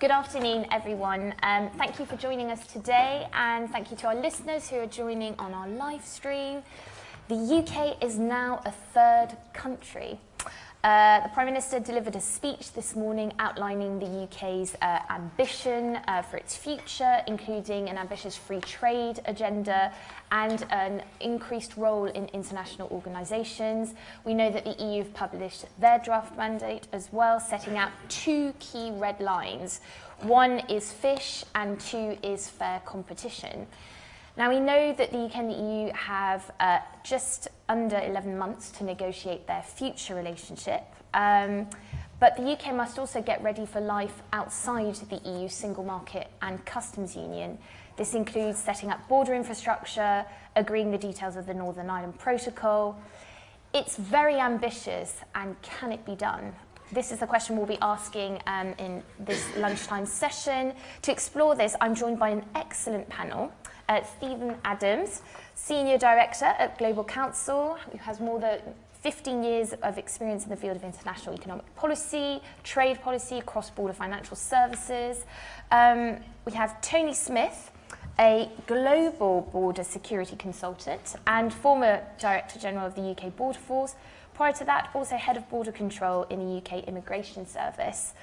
Good afternoon, everyone. Um, thank you for joining us today, and thank you to our listeners who are joining on our live stream. The UK is now a third country. Uh, the Prime Minister delivered a speech this morning outlining the UK's uh, ambition uh, for its future, including an ambitious free trade agenda and an increased role in international organisations. We know that the EU have published their draft mandate as well, setting out two key red lines. One is fish, and two is fair competition. Now, we know that the UK and the EU have uh, just under 11 months to negotiate their future relationship. Um, but the UK must also get ready for life outside the EU single market and customs union. This includes setting up border infrastructure, agreeing the details of the Northern Ireland Protocol. It's very ambitious, and can it be done? This is the question we'll be asking um, in this lunchtime session. To explore this, I'm joined by an excellent panel uh, Stephen Adams, Senior Director at Global Counsel, who has more than 15 years of experience in the field of international economic policy, trade policy, cross-border financial services. Um, we have Tony Smith, a global border security consultant and former Director General of the UK Border Force. Prior to that, also head of border control in the UK Immigration Service.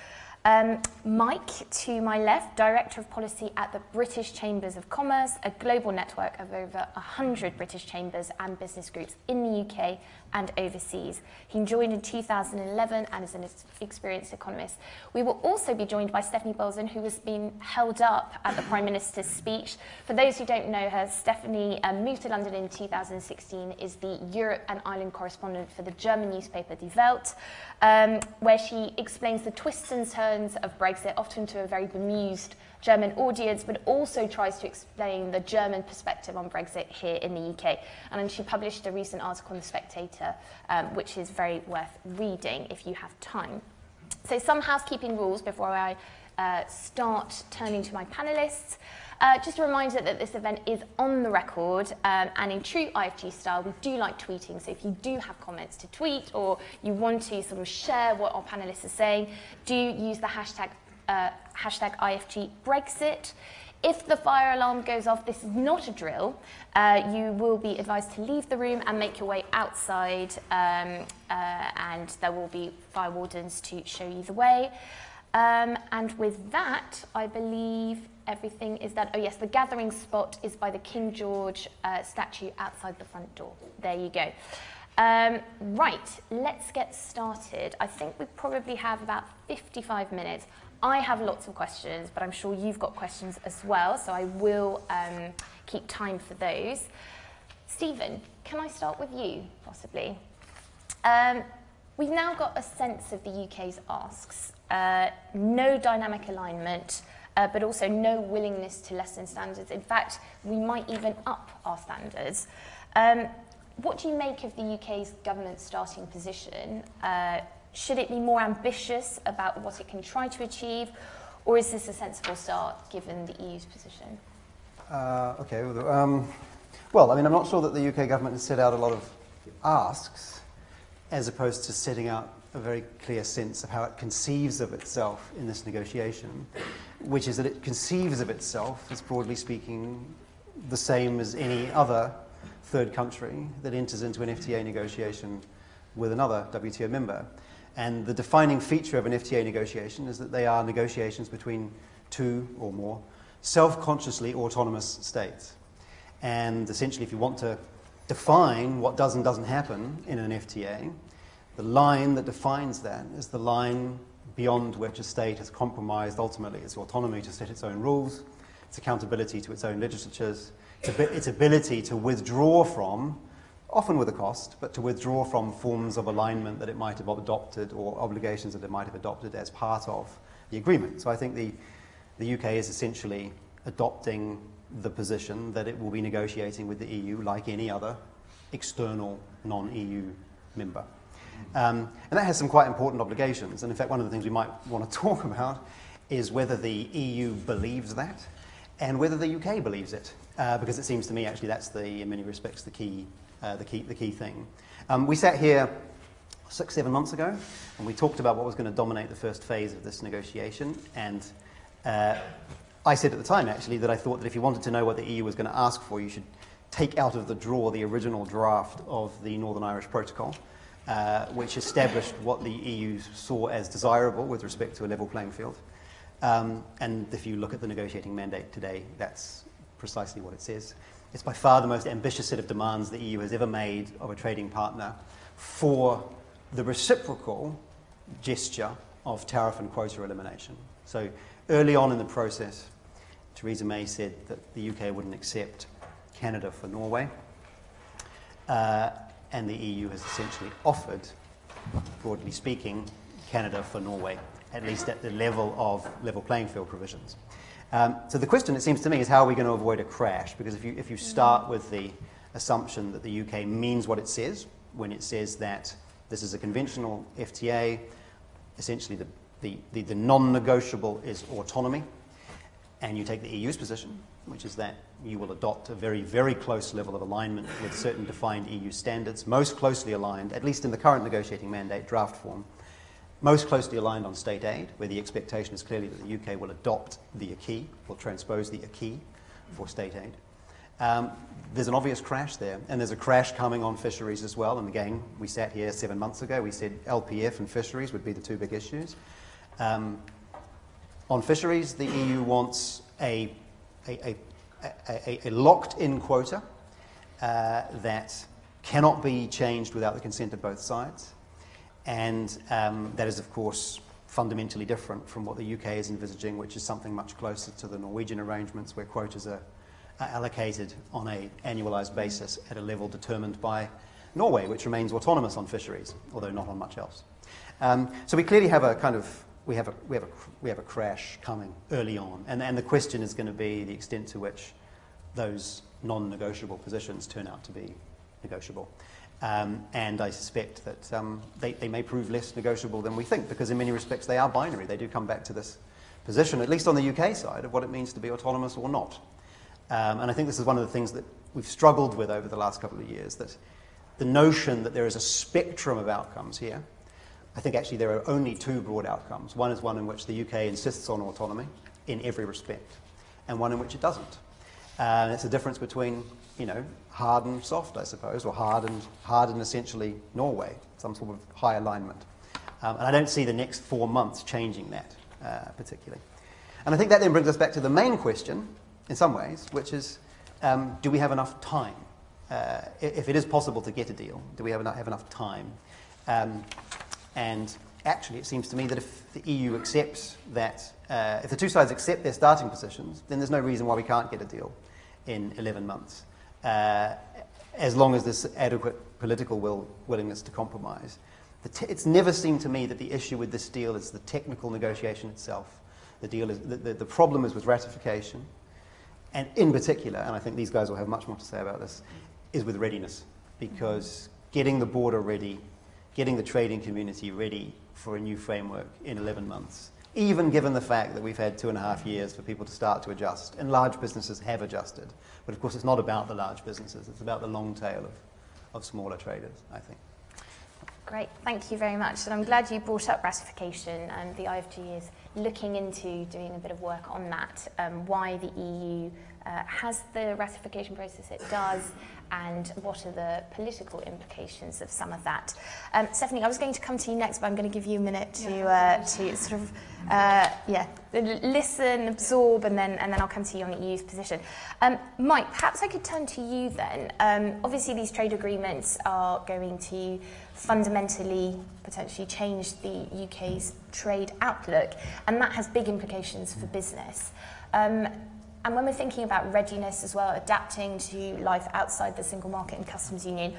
Um, Mike, to my left, Director of Policy at the British Chambers of Commerce, a global network of over 100 British chambers and business groups in the UK and overseas. He joined in 2011 and is an experienced economist. We will also be joined by Stefanie Bolzen, who has been held up at the Prime Minister's speech. For those who don't know her, Stephanie um, moved to London in 2016, is the Europe and Ireland correspondent for the German newspaper Die Welt, um, where she explains the twists and turns of Brexit, often to a very bemused German audience, but also tries to explain the German perspective on Brexit here in the UK. And she published a recent article in The Spectator, um, which is very worth reading if you have time. So, some housekeeping rules before I uh, start turning to my panelists. Uh, just a reminder that this event is on the record um, and in true IFG style, we do like tweeting. So if you do have comments to tweet or you want to sort of share what our panelists are saying, do use the hashtag uh, hashtag IFG Brexit. If the fire alarm goes off, this is not a drill. Uh, you will be advised to leave the room and make your way outside, um, uh, and there will be fire wardens to show you the way. Um, and with that, I believe everything is done. Oh, yes, the gathering spot is by the King George uh, statue outside the front door. There you go. Um, right, let's get started. I think we probably have about 55 minutes. I have lots of questions, but I'm sure you've got questions as well, so I will um, keep time for those. Stephen, can I start with you, possibly? Um, we've now got a sense of the UK's asks. Uh, no dynamic alignment, uh, but also no willingness to lessen standards. In fact, we might even up our standards. Um, what do you make of the UK's government starting position? Uh, should it be more ambitious about what it can try to achieve, or is this a sensible start given the EU's position? Uh, okay. Um, well, I mean, I'm not sure that the UK government has set out a lot of asks as opposed to setting out a very clear sense of how it conceives of itself in this negotiation, which is that it conceives of itself as, broadly speaking, the same as any other third country that enters into an FTA negotiation with another WTO member. And the defining feature of an FTA negotiation is that they are negotiations between two or more self consciously autonomous states. And essentially, if you want to define what does and doesn't happen in an FTA, the line that defines that is the line beyond which a state has compromised ultimately its autonomy to set its own rules, its accountability to its own legislatures, its ability to withdraw from often with a cost, but to withdraw from forms of alignment that it might have adopted or obligations that it might have adopted as part of the agreement. So I think the, the UK is essentially adopting the position that it will be negotiating with the EU like any other external non EU member. Um, and that has some quite important obligations. And in fact, one of the things we might want to talk about is whether the EU believes that and whether the UK believes it. Uh, because it seems to me actually that's the, in many respects, the key uh, the, key, the key thing. Um, we sat here six, seven months ago, and we talked about what was going to dominate the first phase of this negotiation, and Uh, I said at the time, actually, that I thought that if you wanted to know what the EU was going to ask for, you should take out of the drawer the original draft of the Northern Irish Protocol, uh, which established what the EU saw as desirable with respect to a level playing field. Um, and if you look at the negotiating mandate today, that's precisely what it says. It's by far the most ambitious set of demands the EU has ever made of a trading partner for the reciprocal gesture of tariff and quota elimination. So early on in the process, Theresa May said that the UK wouldn't accept Canada for Norway. Uh, and the EU has essentially offered, broadly speaking, Canada for Norway, at least at the level of level playing field provisions. Um, so the question, it seems to me, is how are we going to avoid a crash? Because if you, if you start with the assumption that the UK means what it says, when it says that this is a conventional FTA, essentially the, the, the, the non negotiable is autonomy, and you take the EU's position, which is that you will adopt a very, very close level of alignment with certain defined EU standards, most closely aligned, at least in the current negotiating mandate draft form, most closely aligned on state aid, where the expectation is clearly that the UK will adopt the acquis, will transpose the acquis for state aid. Um, there's an obvious crash there, and there's a crash coming on fisheries as well. And again, we sat here seven months ago, we said LPF and fisheries would be the two big issues. Um, on fisheries, the EU wants a, a, a, a locked in quota uh, that cannot be changed without the consent of both sides. And um, that is, of course, fundamentally different from what the UK is envisaging, which is something much closer to the Norwegian arrangements where quotas are, are allocated on an annualised basis at a level determined by Norway, which remains autonomous on fisheries, although not on much else. Um, so we clearly have a kind of we have a, we have a, we have a crash coming early on. And, and the question is going to be the extent to which those non negotiable positions turn out to be negotiable. Um, and I suspect that um, they, they may prove less negotiable than we think, because in many respects they are binary. They do come back to this position, at least on the UK side, of what it means to be autonomous or not. Um, and I think this is one of the things that we've struggled with over the last couple of years that the notion that there is a spectrum of outcomes here I think actually there are only two broad outcomes. One is one in which the UK insists on autonomy in every respect, and one in which it doesn't. And it's a difference between, you know, hard and soft, I suppose, or hard and, hard and essentially Norway, some sort of high alignment. Um, and I don't see the next four months changing that uh, particularly. And I think that then brings us back to the main question, in some ways, which is um, do we have enough time? Uh, if it is possible to get a deal, do we have enough, have enough time? Um, and actually, it seems to me that if the EU accepts that, uh, if the two sides accept their starting positions, then there's no reason why we can't get a deal in 11 months, uh, as long as there's adequate political will, willingness to compromise. Te- it's never seemed to me that the issue with this deal is the technical negotiation itself. The, deal is, the, the, the problem is with ratification, and in particular, and I think these guys will have much more to say about this, is with readiness, because getting the border ready getting the trading community ready for a new framework in 11 months, even given the fact that we've had two and a half years for people to start to adjust. And large businesses have adjusted. But of course, it's not about the large businesses, it's about the long tail of, of smaller traders, I think. Great, thank you very much. And I'm glad you brought up ratification, and the IFG is looking into doing a bit of work on that, um, why the EU uh, has the ratification process it does, and what are the political implications of some of that. Um, Stefanie, I was going to come to you next, but I'm going to give you a minute to, uh, to sort of, uh, yeah, listen, absorb, and then, and then I'll come to you on the EU's position. Um, Mike, perhaps I could turn to you then. Um, obviously, these trade agreements are going to fundamentally potentially change the UK's trade outlook, and that has big implications for business. Um, and when we're thinking about readiness as well, adapting to life outside the single market and customs union,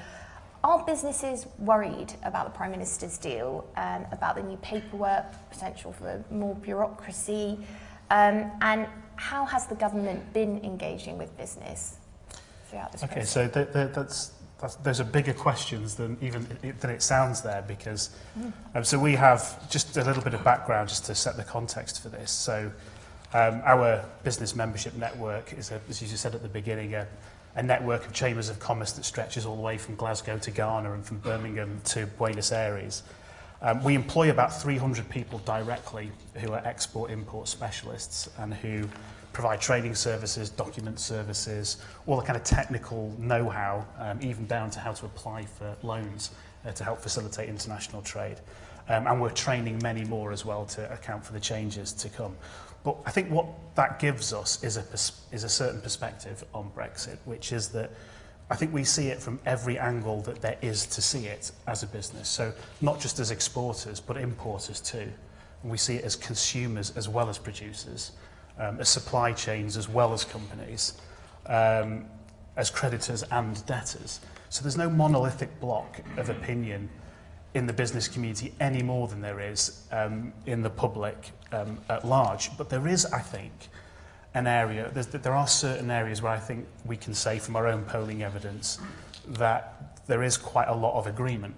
are businesses worried about the Prime Minister's deal, um, about the new paperwork, potential for more bureaucracy? Um, and how has the government been engaging with business throughout this okay, process? so th- th- that's, that's, those are bigger questions than even it, than it sounds there because mm. um, so we have just a little bit of background just to set the context for this. So Um, our business membership network is, a, as you said at the beginning, a, a network of chambers of commerce that stretches all the way from Glasgow to Ghana and from Birmingham to Buenos Aires. Um, we employ about 300 people directly who are export-import specialists and who provide training services, document services, all the kind of technical know-how, um, even down to how to apply for loans uh, to help facilitate international trade. Um, and we're training many more as well to account for the changes to come. But I think what that gives us is a, is a certain perspective on Brexit, which is that I think we see it from every angle that there is to see it as a business. So not just as exporters, but importers too. And we see it as consumers as well as producers, um, as supply chains as well as companies, um, as creditors and debtors. So there's no monolithic block of opinion in the business community any more than there is um, in the public um, at large. But there is, I think, an area, there are certain areas where I think we can say from our own polling evidence that there is quite a lot of agreement.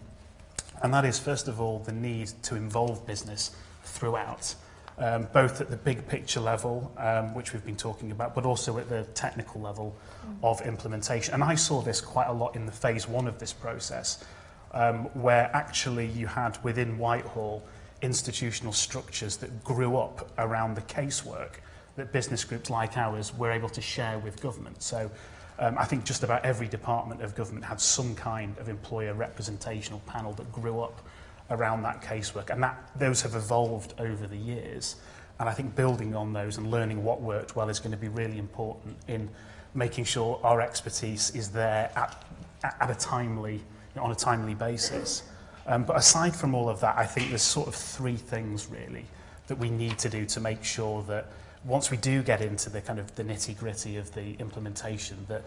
And that is, first of all, the need to involve business throughout, um, both at the big picture level, um, which we've been talking about, but also at the technical level mm. of implementation. And I saw this quite a lot in the phase one of this process um, where actually you had within Whitehall institutional structures that grew up around the casework that business groups like ours were able to share with government. So um, I think just about every department of government had some kind of employer representational panel that grew up around that casework. And that, those have evolved over the years. And I think building on those and learning what worked well is going to be really important in making sure our expertise is there at, at a timely you know, on a timely basis. Um, but aside from all of that, I think there's sort of three things really that we need to do to make sure that once we do get into the kind of the nitty gritty of the implementation, that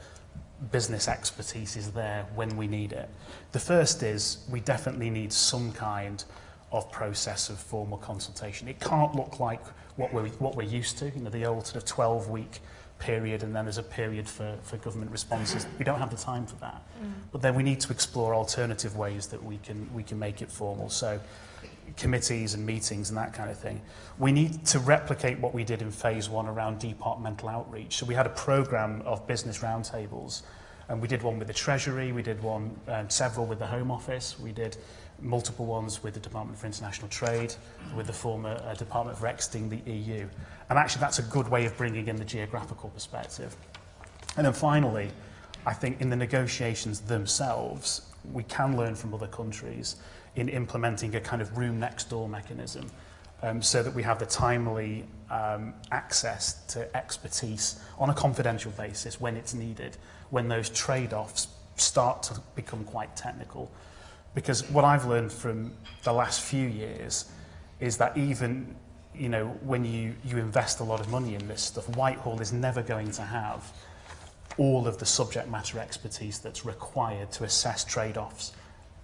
business expertise is there when we need it. The first is we definitely need some kind of process of formal consultation. It can't look like what we're, what we're used to, you know, the old sort of 12-week period and then there's a period for, for government responses. We don't have the time for that. Mm. But then we need to explore alternative ways that we can, we can make it formal. So committees and meetings and that kind of thing. We need to replicate what we did in phase one around departmental outreach. So we had a program of business roundtables and we did one with the Treasury, we did one, um, several with the Home Office, we did multiple ones with the Department for International Trade, with the former uh, Department for Exiting the EU. And actually that's a good way of bringing in the geographical perspective. And then finally, I think in the negotiations themselves, we can learn from other countries in implementing a kind of room next door mechanism um, so that we have the timely um, access to expertise on a confidential basis when it's needed, when those trade-offs start to become quite technical. Because what I've learned from the last few years is that even you know, when you, you invest a lot of money in this stuff, Whitehall is never going to have all of the subject matter expertise that's required to assess trade-offs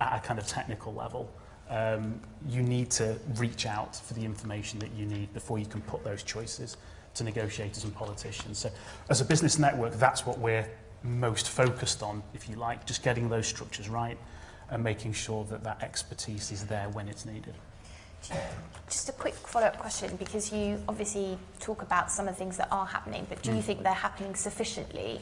at a kind of technical level. Um, you need to reach out for the information that you need before you can put those choices to negotiators and politicians. So as a business network, that's what we're most focused on, if you like, just getting those structures right and making sure that that expertise is there when it's needed. Just a quick follow-up question, because you obviously talk about some of the things that are happening, but do mm. you think they're happening sufficiently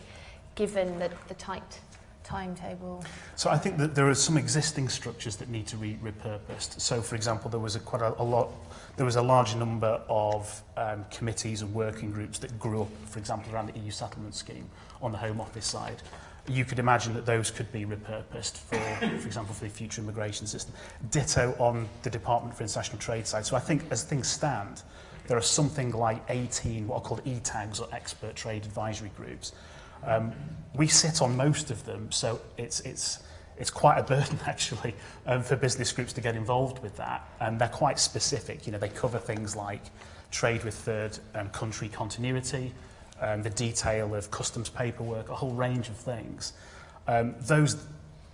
given the, the tight timetable? So I think that there are some existing structures that need to be repurposed. So, for example, there was a quite a, a lot, there was a large number of um, committees and working groups that grew up, for example, around the EU settlement scheme on the Home Office side. You could imagine that those could be repurposed for, for example, for the future immigration system. Ditto on the Department for International Trade side. So I think as things stand, there are something like 18 what are called ETAGs or expert trade advisory groups Um, we sit on most of them, so it's, it's, it's quite a burden actually um, for business groups to get involved with that. And they're quite specific. You know, they cover things like trade with third um, country continuity, um, the detail of customs paperwork, a whole range of things. Um, those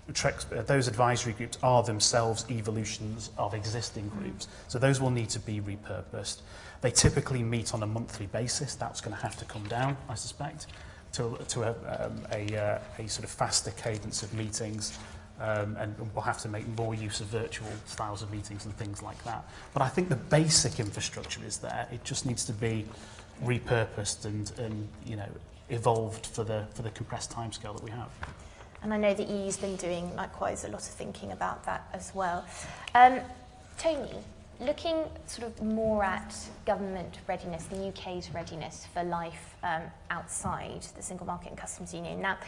uh, those advisory groups are themselves evolutions of existing groups. So those will need to be repurposed. They typically meet on a monthly basis. That's going to have to come down, I suspect, to, to a, um, a, uh, a sort of faster cadence of meetings. Um, and we'll have to make more use of virtual styles of meetings and things like that. But I think the basic infrastructure is there. It just needs to be repurposed and, and you know, evolved for the, for the compressed timescale that we have. And I know the EU's been doing likewise a lot of thinking about that as well. Um, Tony, looking sort of more at government readiness, the UK's readiness for life um, outside the single market and customs union. Now,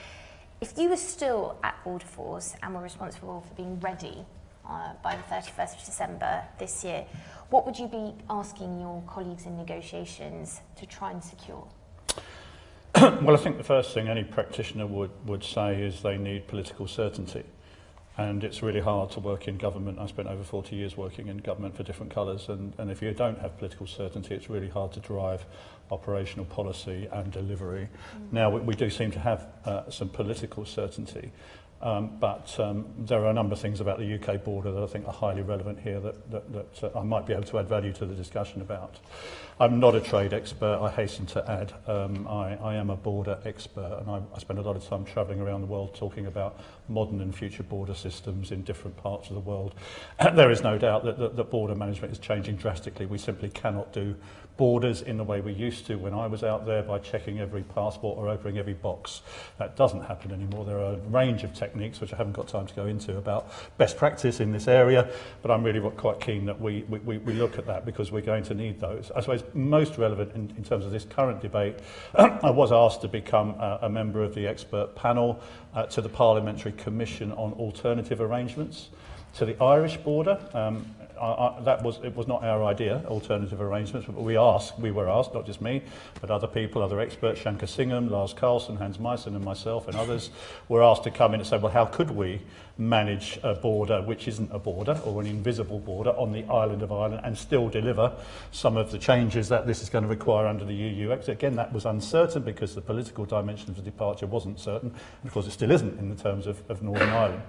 if you were still at Border Force and were responsible for being ready uh, by the 31st of December this year, what would you be asking your colleagues in negotiations to try and secure? well, I think the first thing any practitioner would, would say is they need political certainty. And it's really hard to work in government. I spent over 40 years working in government for different colours, and, and if you don't have political certainty, it's really hard to drive operational policy and delivery. Mm. Now, we, we do seem to have uh, some political certainty, Um, but um, there are a number of things about the UK border that I think are highly relevant here that, that, that uh, I might be able to add value to the discussion about. I'm not a trade expert, I hasten to add. Um, I, I am a border expert and I, I spend a lot of time travelling around the world talking about modern and future border systems in different parts of the world. there is no doubt that, that, that border management is changing drastically. We simply cannot do borders in the way we used to when I was out there by checking every passport or opening every box. That doesn't happen anymore. There are a range of techniques, which I haven't got time to go into, about best practice in this area, but I'm really quite keen that we, we, we look at that because we're going to need those. I suppose most relevant in, in terms of this current debate, I was asked to become a, a member of the expert panel uh, to the Parliamentary Commission on Alternative Arrangements to the Irish border. Um, I, I, that was it was not our idea alternative arrangements but we asked we were asked not just me but other people other experts Shankar Singham Lars Carlson Hans Meissen and myself and others were asked to come in and say well how could we manage a border which isn't a border or an invisible border on the island of Ireland and still deliver some of the changes that this is going to require under the EU exit again that was uncertain because the political dimension of the departure wasn't certain. And of course it still isn't in the terms of of Northern Ireland.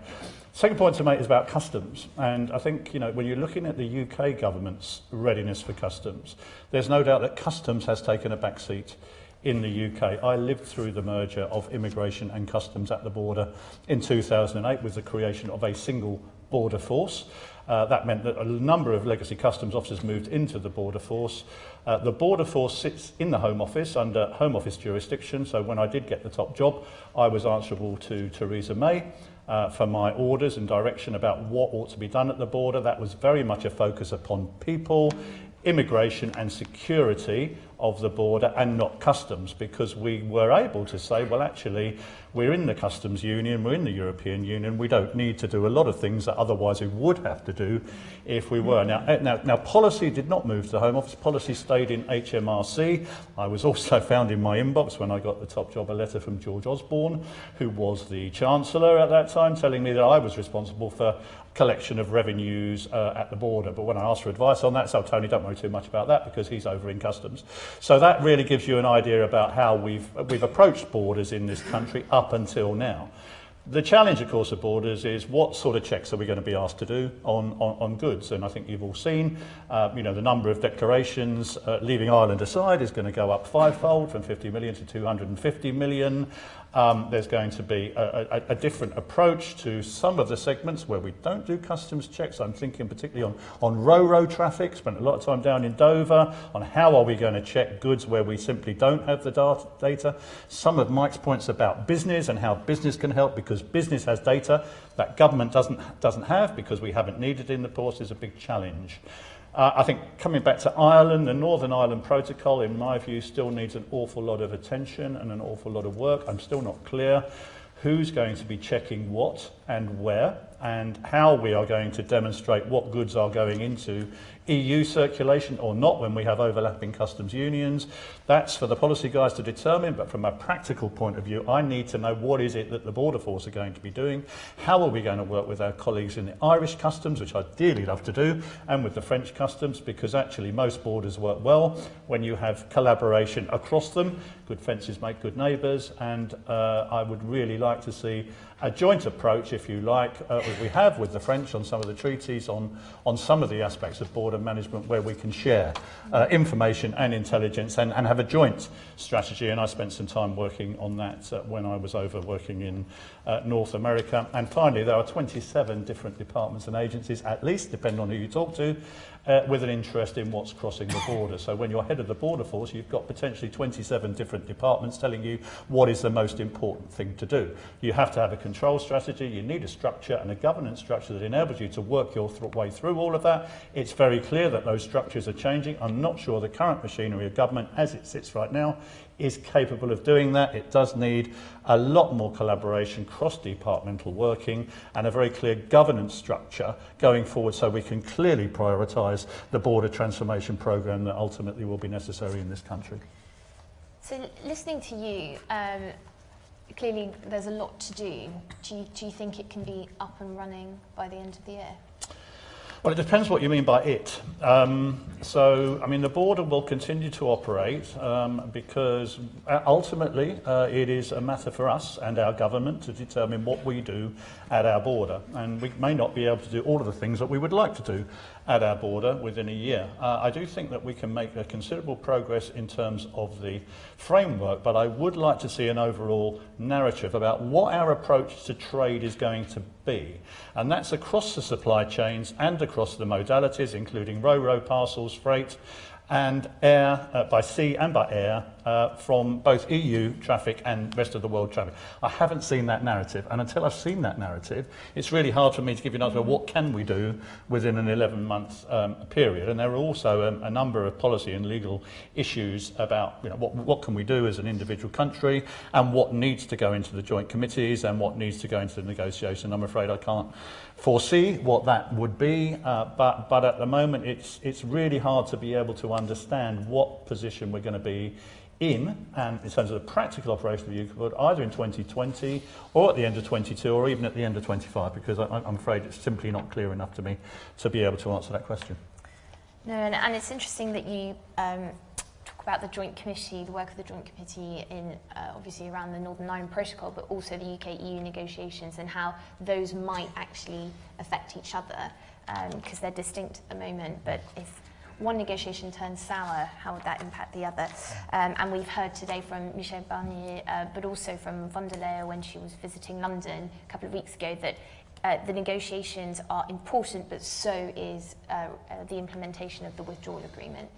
Second point to make is about customs. And I think, you know, when you're looking at the UK government's readiness for customs, there's no doubt that customs has taken a back seat in the UK. I lived through the merger of immigration and customs at the border in 2008 with the creation of a single border force. Uh, that meant that a number of legacy customs officers moved into the border force. Uh, the border force sits in the Home Office under Home Office jurisdiction, so when I did get the top job, I was answerable to Theresa May uh, for my orders and direction about what ought to be done at the border. That was very much a focus upon people, immigration and security of the border and not customs because we were able to say, well, actually, we're in the customs union, we're in the European Union, we don't need to do a lot of things that otherwise we would have to do if we were. Now, eh, now, now policy did not move to the Home Office, policy stayed in HMRC. I was also found in my inbox when I got the top job a letter from George Osborne, who was the Chancellor at that time, telling me that I was responsible for collection of revenues uh, at the border. But when I asked for advice on that, so Tony, don't worry too much about that because he's over in customs. So that really gives you an idea about how we've, we've approached borders in this country up until now. The challenge, of course, of borders is what sort of checks are we going to be asked to do on, on, on goods? And I think you've all seen, uh, you know, the number of declarations, uh, leaving Ireland aside, is going to go up fivefold from 50 million to 250 million. Um, there's going to be a, a, a different approach to some of the segments where we don't do customs checks. I'm thinking particularly on, on ro-ro traffic, spent a lot of time down in Dover, on how are we going to check goods where we simply don't have the data. Some of Mike's points about business and how business can help because business has data that government doesn't, doesn't have because we haven't needed in the ports is a big challenge. Uh, I think coming back to Ireland, the Northern Ireland Protocol, in my view, still needs an awful lot of attention and an awful lot of work. I'm still not clear who's going to be checking what and where and how we are going to demonstrate what goods are going into EU circulation or not when we have overlapping customs unions. That's for the policy guys to determine, but from a practical point of view, I need to know what is it that the Border Force are going to be doing, how are we going to work with our colleagues in the Irish customs, which I'd dearly love to do, and with the French customs, because actually most borders work well when you have collaboration across them. Good fences make good neighbours, and uh, I would really like to see a joint approach, if you like, uh, as we have with the French on some of the treaties, on, on some of the aspects of border management where we can share uh, information and intelligence and, and have a joint strategy. And I spent some time working on that uh, when I was over working in uh, North America. And finally, there are 27 different departments and agencies, at least, depending on who you talk to, uh, with an interest in what's crossing the border. So when you're head of the border force, you've got potentially 27 different departments telling you what is the most important thing to do. You have to have a control strategy, you need a structure and a governance structure that enables you to work your th way through all of that. It's very clear that those structures are changing. I'm not sure the current machinery of government, as it sits right now, is capable of doing that. It does need a lot more collaboration, cross-departmental working, and a very clear governance structure going forward so we can clearly prioritise the border transformation programme that ultimately will be necessary in this country. So, listening to you, um, clearly there's a lot to do. Do you, do you think it can be up and running by the end of the year? Well, it depends what you mean by it. Um, so, I mean, the border will continue to operate um, because uh, ultimately uh, it is a matter for us and our government to determine what we do at our border. And we may not be able to do all of the things that we would like to do at our border within a year. Uh, I do think that we can make a considerable progress in terms of the framework, but I would like to see an overall narrative about what our approach to trade is going to be. And that's across the supply chains and across the modalities, including ro-ro parcels, freight, and air uh, by sea and by air uh, from both EU traffic and rest of the world traffic. I haven't seen that narrative, and until I've seen that narrative, it's really hard for me to give you an answer. What can we do within an 11-month um, period? And there are also a, a number of policy and legal issues about you know, what, what can we do as an individual country, and what needs to go into the joint committees, and what needs to go into the negotiation. I'm afraid I can't foresee what that would be, uh, but, but at the moment it's, it's really hard to be able to understand what position we're going to be in, and in terms of the practical operation of the UK border, either in 2020 or at the end of 22 or even at the end of 25, because I, I'm afraid it's simply not clear enough to me to be able to answer that question. No, and, and it's interesting that you um, talk about the Joint Committee, the work of the Joint Committee in uh, obviously around the Northern Ireland Protocol, but also the UK-EU negotiations and how those might actually affect each other because um, they're distinct at the moment. But if one negotiation turns sour, how would that impact the other? Um, and we've heard today from Michel Barnier, uh, but also from von der Leyen when she was visiting London a couple of weeks ago, that uh, the negotiations are important, but so is uh, uh, the implementation of the withdrawal agreement.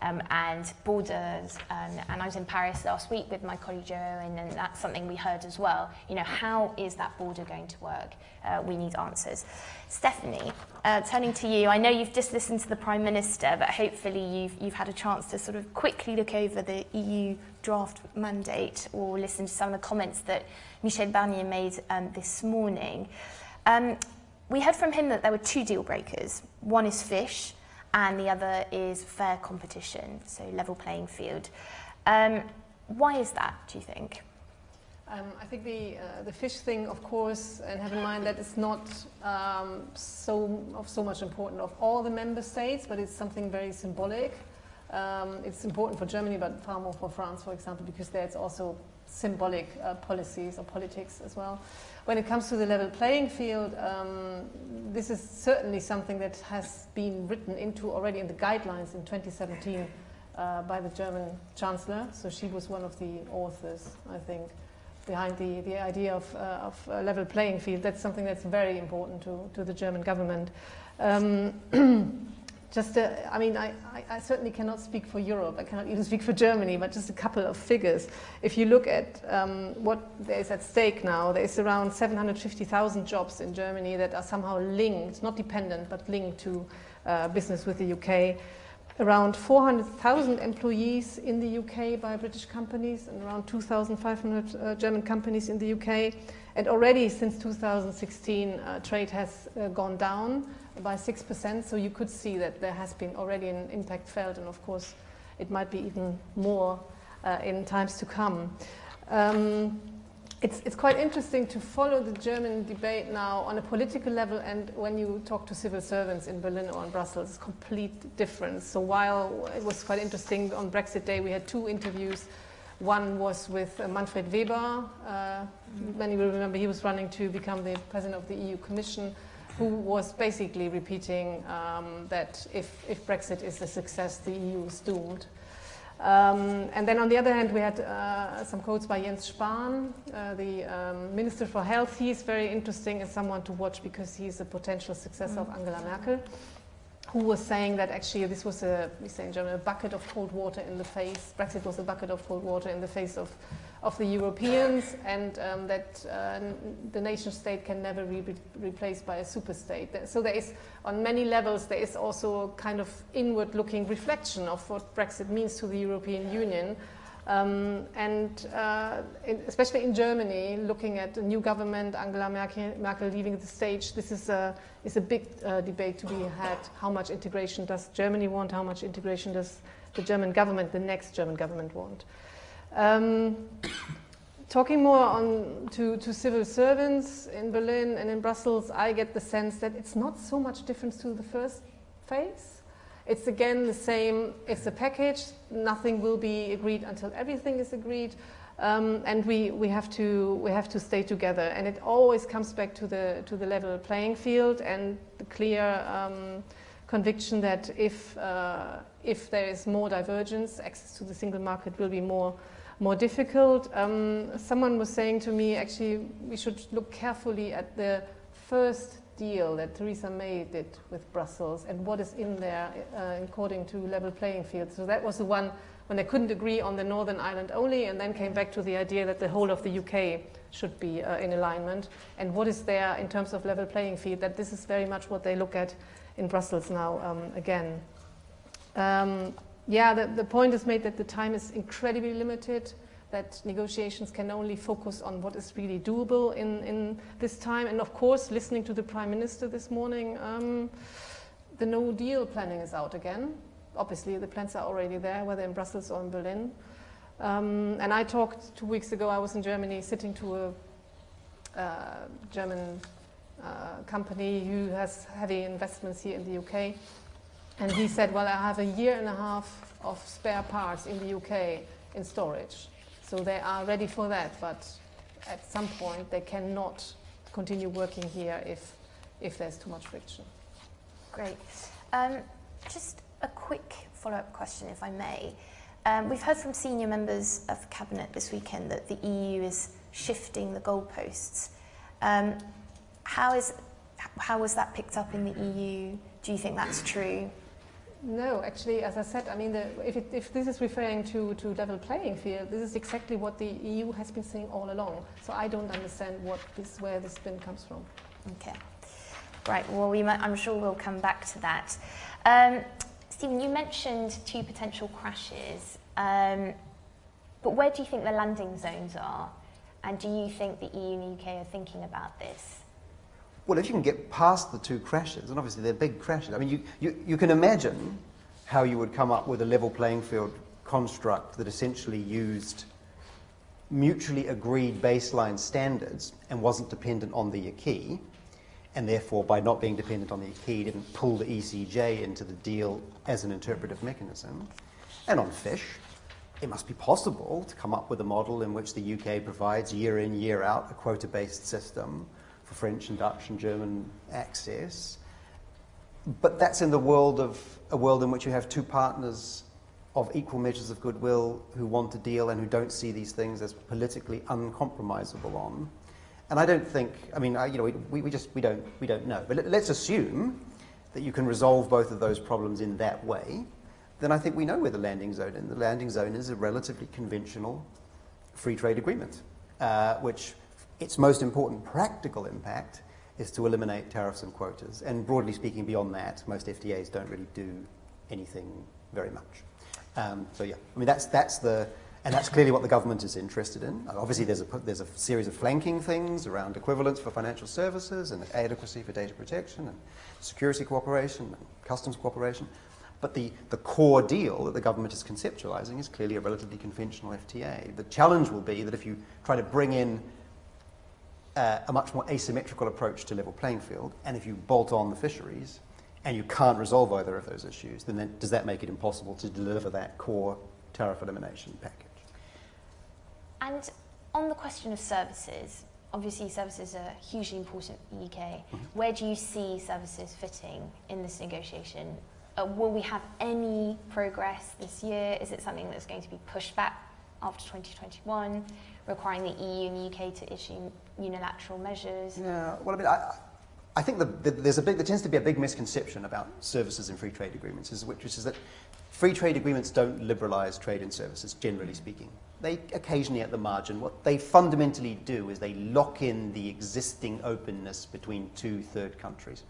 Um, and borders, um, and I was in Paris last week with my colleague Joe, and, and that's something we heard as well. You know, how is that border going to work? Uh, we need answers. Stefanie, uh, turning to you, I know you've just listened to the Prime Minister, but hopefully you've, you've had a chance to sort of quickly look over the EU draft mandate or listen to some of the comments that Michel Barnier made um, this morning. Um, we heard from him that there were two deal breakers. One is fish, and the other is fair competition, so level playing field. Um, why is that, do you think? Um, I think the, uh, the fish thing, of course, and have in mind that it's not um, so, of so much important of all the member states, but it's something very symbolic. Um, it's important for Germany, but far more for France, for example, because there's also symbolic uh, policies or politics as well. When it comes to the level playing field, um, this is certainly something that has been written into already in the guidelines in 2017 uh, by the German Chancellor. So she was one of the authors, I think behind the, the idea of, uh, of a level playing field. That's something that's very important to, to the German government. Um, just, uh, I mean, I, I, I, certainly cannot speak for Europe. I cannot even speak for Germany, but just a couple of figures. If you look at um, what there is at stake now, there is around 750,000 jobs in Germany that are somehow linked, not dependent, but linked to uh, business with the UK around 400,000 employees in the UK by British companies and around 2,500 uh, German companies in the UK. And already since 2016, uh, trade has uh, gone down by 6%, so you could see that there has been already an impact felt, and of course, it might be even more uh, in times to come. Um, it's, it's quite interesting to follow the German debate now on a political level and when you talk to civil servants in Berlin or in Brussels, it's complete difference. So while it was quite interesting on Brexit Day, we had two interviews. One was with uh, Manfred Weber. Uh, many will remember he was running to become the president of the EU Commission, who was basically repeating um, that if, if Brexit is a success, the EU is doomed. Um, and then on the other hand, we had uh, some quotes by Jens Spahn, uh, the um, Minister for Health. He's very interesting and someone to watch because he's a potential successor mm. of Angela Merkel, who was saying that actually this was a, we say in German, a bucket of cold water in the face. Brexit was a bucket of cold water in the face of, of the Europeans, and um, that uh, the nation state can never be re replaced by a super state. So there is, on many levels, there is also a kind of inward-looking reflection of what Brexit means to the European Union. Um, and uh, in, especially in Germany, looking at the new government, Angela Merkel, Merkel leaving the stage, this is a, is a big uh, debate to be had. How much integration does Germany want? How much integration does the German government, the next German government, want? Um, talking more on to, to civil servants in Berlin and in Brussels, I get the sense that it's not so much difference to the first phase. It's again the same, it's a package, nothing will be agreed until everything is agreed. Um, and we, we, have to, we have to stay together. And it always comes back to the, to the level playing field and the clear um, conviction that if, uh, if there is more divergence, access to the single market will be more, more difficult. Um, someone was saying to me, actually, we should look carefully at the first deal that Theresa May did with Brussels and what is in there uh, according to level playing field. So that was the one when they couldn't agree on the Northern Ireland only and then came back to the idea that the whole of the UK should be uh, in alignment. And what is there in terms of level playing field, that this is very much what they look at in Brussels now um, again. Um, yeah, the, the point is made that the time is incredibly limited that negotiations can only focus on what is really doable in, in this time. And of course, listening to the Prime Minister this morning, um, the no deal planning is out again. Obviously, the plans are already there, whether in Brussels or in Berlin. Um, and I talked two weeks ago, I was in Germany sitting to a uh, German uh, company who has heavy investments here in the UK. And he said, Well, I have a year and a half of spare parts in the UK in storage. So they are ready for that, but at some point they cannot continue working here if, if there's too much friction. Great. Um, just a quick follow-up question, if I may. Um, we've heard from senior members of Cabinet this weekend that the EU is shifting the goalposts. Um, how, is, how was that picked up in the EU? Do you think that's true? No, actually, as I said, I mean, the, if, it, if, this is referring to, to level playing field, this is exactly what the EU has been saying all along. So I don't understand what this, where this spin comes from. Okay. Right, well, we might, I'm sure we'll come back to that. Um, Stephen, you mentioned two potential crashes, um, but where do you think the landing zones are? And do you think the EU and UK are thinking about this? Well, if you can get past the two crashes, and obviously they're big crashes, I mean, you, you, you can imagine how you would come up with a level playing field construct that essentially used mutually agreed baseline standards and wasn't dependent on the acquis, and therefore, by not being dependent on the acquis, didn't pull the ECJ into the deal as an interpretive mechanism. And on fish, it must be possible to come up with a model in which the UK provides year in, year out a quota based system for French and Dutch and German access. But that's in the world of a world in which you have two partners of equal measures of goodwill who want to deal and who don't see these things as politically uncompromisable on. And I don't think, I mean, I, you know, we, we just, we don't, we don't know. But let, us assume that you can resolve both of those problems in that way, then I think we know where the landing zone is. The landing zone is a relatively conventional free trade agreement, uh, which its most important practical impact is to eliminate tariffs and quotas. And broadly speaking, beyond that, most FTAs don't really do anything very much. Um, so yeah, I mean that's that's the and that's clearly what the government is interested in. Obviously, there's a there's a series of flanking things around equivalence for financial services and adequacy for data protection and security cooperation and customs cooperation. But the, the core deal that the government is conceptualizing is clearly a relatively conventional FTA. The challenge will be that if you try to bring in uh, a much more asymmetrical approach to level playing field. And if you bolt on the fisheries and you can't resolve either of those issues, then that, does that make it impossible to deliver that core tariff elimination package? And on the question of services, obviously services are hugely important in the UK. Mm-hmm. Where do you see services fitting in this negotiation? Uh, will we have any progress this year? Is it something that's going to be pushed back after 2021, requiring the EU and the UK to issue unilateral measures? Yeah, well, I mean, I, I think the, the, there's a big, there tends to be a big misconception about services and free trade agreements, is, which is that free trade agreements don't liberalize trade and services, generally speaking. They occasionally, at the margin, what they fundamentally do is they lock in the existing openness between two third countries.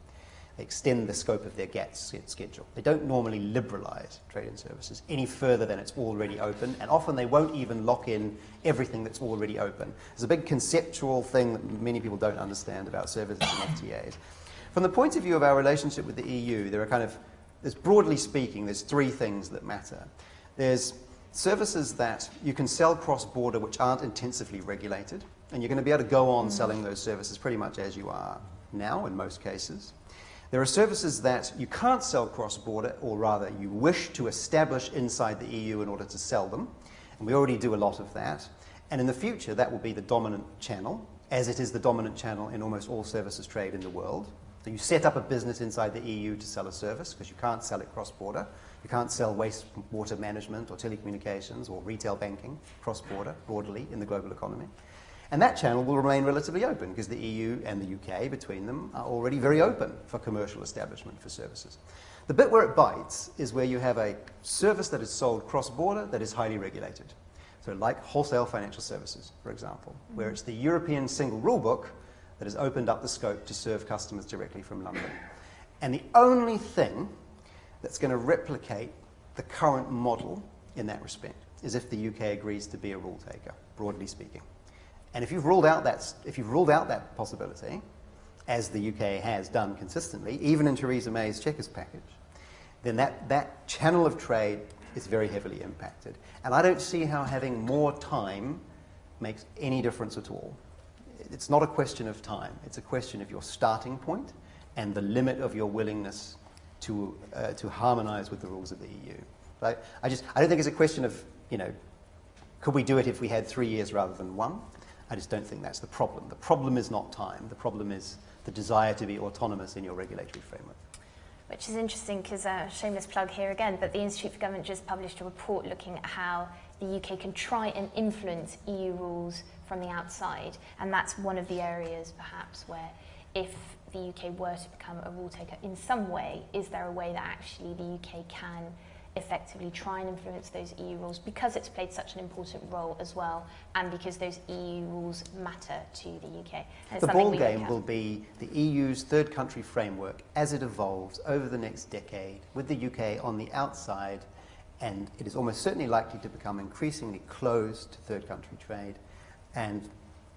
Extend the scope of their GATS schedule. They don't normally liberalize trade and services any further than it's already open, and often they won't even lock in everything that's already open. There's a big conceptual thing that many people don't understand about services and FTAs. From the point of view of our relationship with the EU, there are kind of, there's broadly speaking, there's three things that matter. There's services that you can sell cross-border which aren't intensively regulated, and you're going to be able to go on mm. selling those services pretty much as you are now in most cases. There are services that you can't sell cross-border, or rather you wish to establish inside the EU in order to sell them, and we already do a lot of that. And in the future, that will be the dominant channel, as it is the dominant channel in almost all services trade in the world. So you set up a business inside the EU to sell a service because you can't sell it cross-border. You can't sell wastewater management or telecommunications or retail banking cross-border broadly in the global economy. And that channel will remain relatively open because the EU and the UK, between them, are already very open for commercial establishment for services. The bit where it bites is where you have a service that is sold cross-border that is highly regulated. So like wholesale financial services, for example, where it's the European single rulebook that has opened up the scope to serve customers directly from London. And the only thing that's going to replicate the current model in that respect is if the UK agrees to be a rule taker, broadly speaking. And if you've ruled out that, if you've ruled out that possibility, as the UK has done consistently, even in Theresa May's Chequers package, then that, that channel of trade is very heavily impacted. And I don't see how having more time makes any difference at all. It's not a question of time, it's a question of your starting point and the limit of your willingness to, uh, to harmonize with the rules of the EU. Right? I, just, I don't think it's a question of, you know, could we do it if we had three years rather than one? I just don't think that's the problem. The problem is not time. The problem is the desire to be autonomous in your regulatory framework. Which is interesting because, uh, shameless plug here again, but the Institute for Government just published a report looking at how the UK can try and influence EU rules from the outside. And that's one of the areas, perhaps, where if the UK were to become a rule taker in some way, is there a way that actually the UK can effectively try and influence those EU rules because it's played such an important role as well and because those EU rules matter to the UK. the ball game will be the EU's third country framework as it evolves over the next decade with the UK on the outside and it is almost certainly likely to become increasingly closed to third country trade and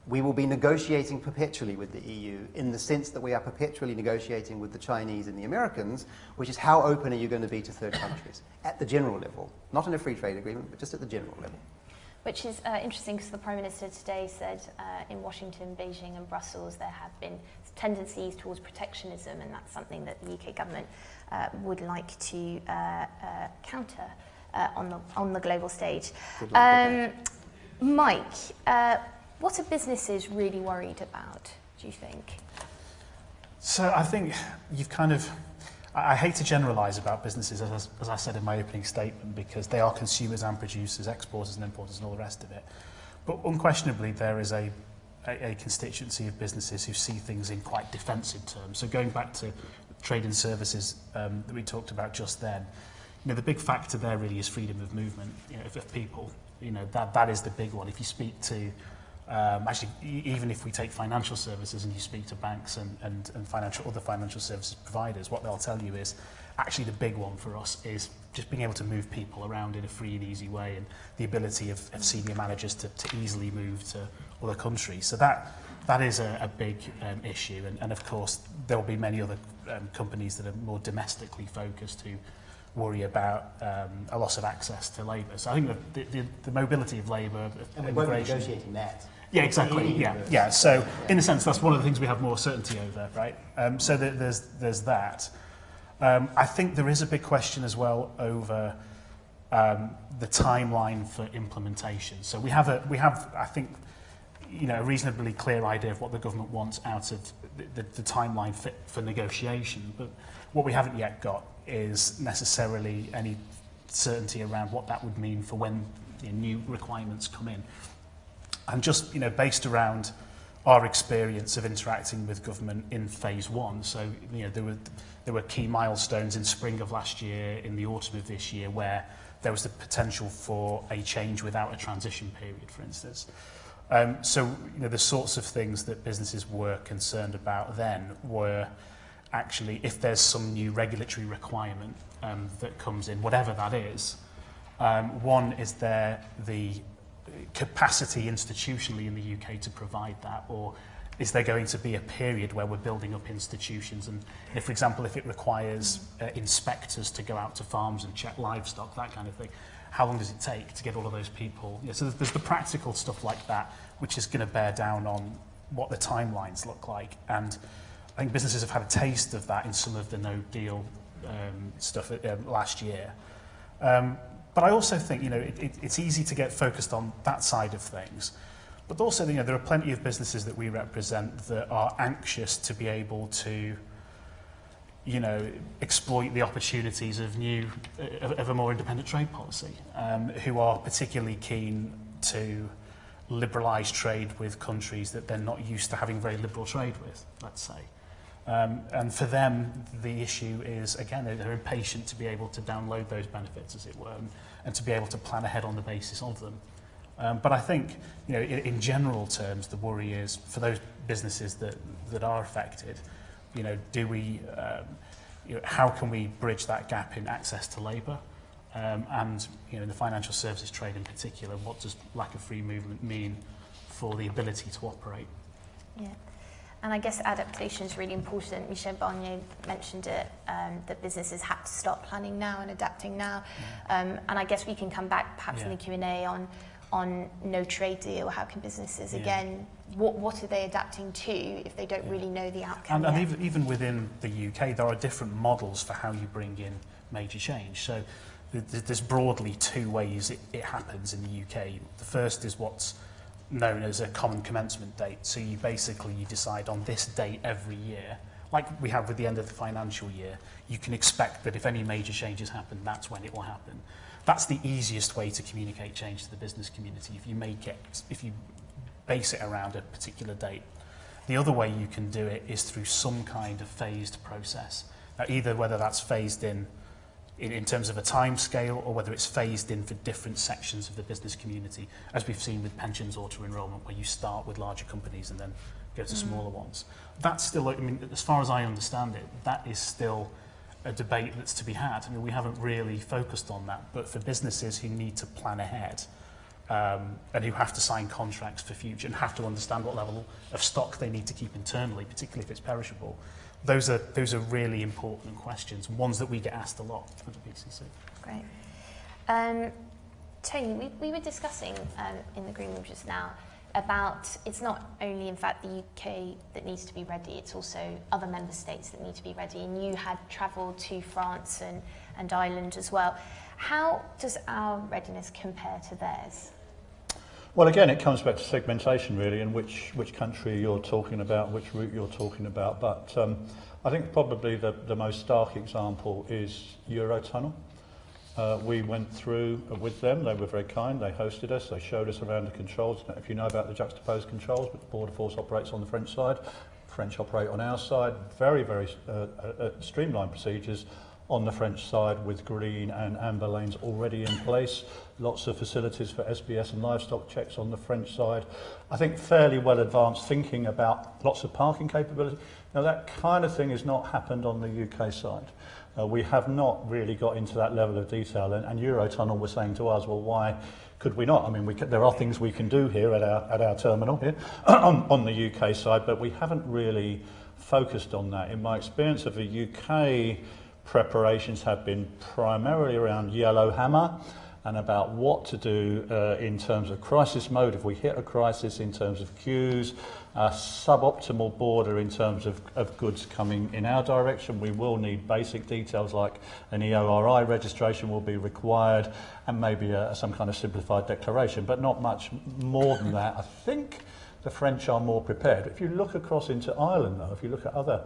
we will be negotiating perpetually with the EU in the sense that we are perpetually negotiating with the Chinese and the Americans, which is how open are you going to be to third countries at the general level, not in a free trade agreement, but just at the general level. Which is uh, interesting because the Prime Minister today said uh, in Washington, Beijing, and Brussels there have been tendencies towards protectionism, and that's something that the UK government uh, would like to uh, uh, counter uh, on, the, on the global stage. Um, Mike, what are businesses really worried about, do you think? So I think you've kind of, I hate to generalize about businesses, as, as I said in my opening statement, because they are consumers and producers, exporters and importers and all the rest of it. But unquestionably, there is a, a, a constituency of businesses who see things in quite defensive terms. So going back to trade and services um, that we talked about just then, you know, the big factor there really is freedom of movement you know, of, of people. You know, that, that is the big one. If you speak to Um, actually, even if we take financial services and you speak to banks and, and, and financial, other financial services providers, what they'll tell you is actually the big one for us is just being able to move people around in a free and easy way and the ability of, of senior managers to, to easily move to other countries. So that, that is a, a big um, issue. And, and of course, there will be many other um, companies that are more domestically focused who worry about um, a loss of access to labour. So I think the, the, the mobility of labour, and we won't be negotiating that. Yeah, exactly. Yeah, yeah. So, in a sense, that's one of the things we have more certainty over, right? Um, so th there's there's that. Um, I think there is a big question as well over um, the timeline for implementation. So we have a we have I think you know a reasonably clear idea of what the government wants out of the, the, the timeline for, for negotiation, but what we haven't yet got is necessarily any certainty around what that would mean for when the new requirements come in. and just you know based around our experience of interacting with government in phase one. So you know there were there were key milestones in spring of last year, in the autumn of this year, where there was the potential for a change without a transition period, for instance. Um, so you know the sorts of things that businesses were concerned about then were actually if there's some new regulatory requirement um, that comes in, whatever that is. Um, one is there the capacity institutionally in the UK to provide that or is there going to be a period where we're building up institutions? And if for example if it requires uh, inspectors to go out to farms and check livestock that kind of thing how long does it take to get all of those people? Yeah, so there's, there's the practical stuff like that which is going to bear down on what the timelines look like. And I think businesses have had a taste of that in some of the no deal um, stuff uh, last year. Um, but I also think, you know, it, it, it's easy to get focused on that side of things. But also, you know, there are plenty of businesses that we represent that are anxious to be able to, you know, exploit the opportunities of new, of, a more independent trade policy, um, who are particularly keen to liberalise trade with countries that they're not used to having very liberal trade with, let's say. Um, and for them, the issue is, again, they're impatient to be able to download those benefits, as it were, and, and to be able to plan ahead on the basis of them. Um, but I think, you know, in, in general terms, the worry is for those businesses that, that are affected, you know, do we, um, you know, how can we bridge that gap in access to labour? Um, and, you know, in the financial services trade in particular, what does lack of free movement mean for the ability to operate? Yeah. And I guess adaptation is really important. Michel Barnier mentioned it, um, that businesses have to start planning now and adapting now. Um, and I guess we can come back perhaps yeah. in the Q&A on on no trade deal, how can businesses, yeah. again, what, what are they adapting to if they don't yeah. really know the outcome And, and even, even within the UK, there are different models for how you bring in major change. So there's broadly two ways it, it happens in the UK. The first is what's known as a common commencement date. So you basically you decide on this date every year, like we have with the end of the financial year, you can expect that if any major changes happen, that's when it will happen. That's the easiest way to communicate change to the business community if you make it, if you base it around a particular date. The other way you can do it is through some kind of phased process. Now, either whether that's phased in in, in terms of a time scale or whether it's phased in for different sections of the business community, as we've seen with pensions auto-enrollment, where you start with larger companies and then go to mm. smaller ones. That's still, I mean, as far as I understand it, that is still a debate that's to be had. I mean, we haven't really focused on that, but for businesses who need to plan ahead um, and who have to sign contracts for future and have to understand what level of stock they need to keep internally, particularly if it's perishable, those are, those are really important questions, ones that we get asked a lot for the. Great. Um, Tony, we, we were discussing um, in the green room just now about it's not only in fact the UK that needs to be ready, it's also other member states that need to be ready. And you had travelled to France and, and Ireland as well. How does our readiness compare to theirs? Well, again, it comes back to segmentation, really, and which, which country you're talking about, which route you're talking about. But um, I think probably the, the most stark example is Eurotunnel. Uh, we went through with them. They were very kind. They hosted us. They showed us around the controls. If you know about the juxtaposed controls, but the border force operates on the French side, French operate on our side. Very, very uh, uh, uh streamlined procedures on the French side with green and amber lanes already in place. Lots of facilities for SPS and livestock checks on the French side. I think fairly well advanced thinking about lots of parking capability. Now that kind of thing has not happened on the UK side. Uh, we have not really got into that level of detail and, and Eurotunnel was saying to us, well, why could we not? I mean, we could, there are things we can do here at our, at our terminal here on, on the UK side, but we haven't really focused on that. In my experience of the UK preparations have been primarily around Yellowhammer and about what to do uh, in terms of crisis mode if we hit a crisis in terms of queues, a suboptimal border in terms of, of goods coming in our direction. We will need basic details like an EORI registration will be required and maybe a, some kind of simplified declaration, but not much more than that. I think the French are more prepared. If you look across into Ireland, though, if you look at other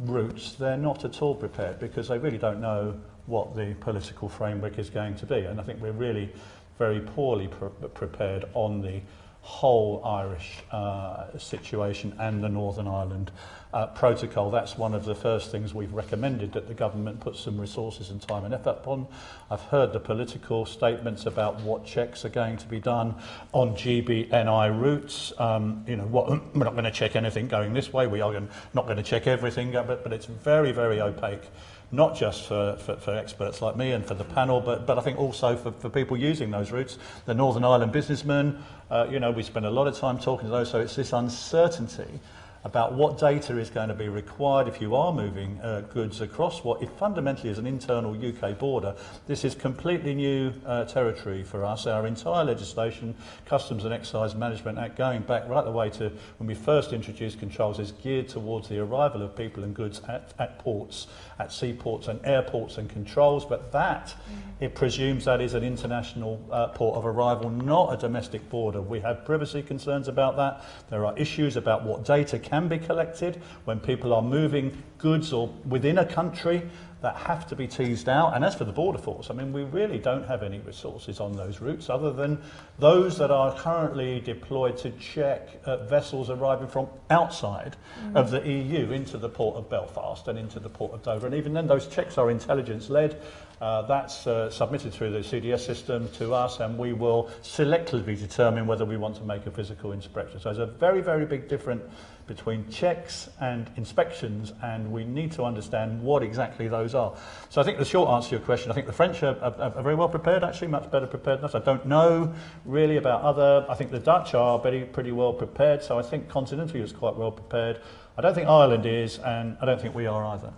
routes, they're not at all prepared because they really don't know what the political framework is going to be. And I think we're really very poorly pre prepared on the whole Irish uh, situation and the Northern Ireland uh, protocol. That's one of the first things we've recommended that the government put some resources and time and effort upon. I've heard the political statements about what checks are going to be done on GBNI routes. Um, you know, what, we're not going to check anything going this way. We are going, not going to check everything, but, but it's very, very opaque not just for, for, for experts like me and for the panel, but, but I think also for, for people using those routes. The Northern Ireland businessmen, uh, you know, we spend a lot of time talking to those, so it's this uncertainty about what data is going to be required if you are moving uh, goods across what fundamentally is an internal UK border. This is completely new uh, territory for us. Our entire legislation, Customs and Excise Management Act, going back right the way to when we first introduced controls, is geared towards the arrival of people and goods at, at ports, at seaports and airports and controls, but that, mm. it presumes that is an international uh, port of arrival, not a domestic border. We have privacy concerns about that. There are issues about what data can can be collected when people are moving goods or within a country that have to be teased out. And as for the border force, I mean, we really don't have any resources on those routes other than those that are currently deployed to check uh, vessels arriving from outside mm. of the EU into the port of Belfast and into the port of Dover. And even then, those checks are intelligence led. Uh, that's uh, submitted through the CDS system to us, and we will selectively determine whether we want to make a physical inspection. So there's a very, very big difference between checks and inspections, and we need to understand what exactly those are. So I think the short answer to your question, I think the French are, are, are very well prepared, actually, much better prepared than us. I don't know really about other, I think the Dutch are pretty, pretty well prepared, so I think continental is quite well prepared. I don't think Ireland is, and I don't think we are either.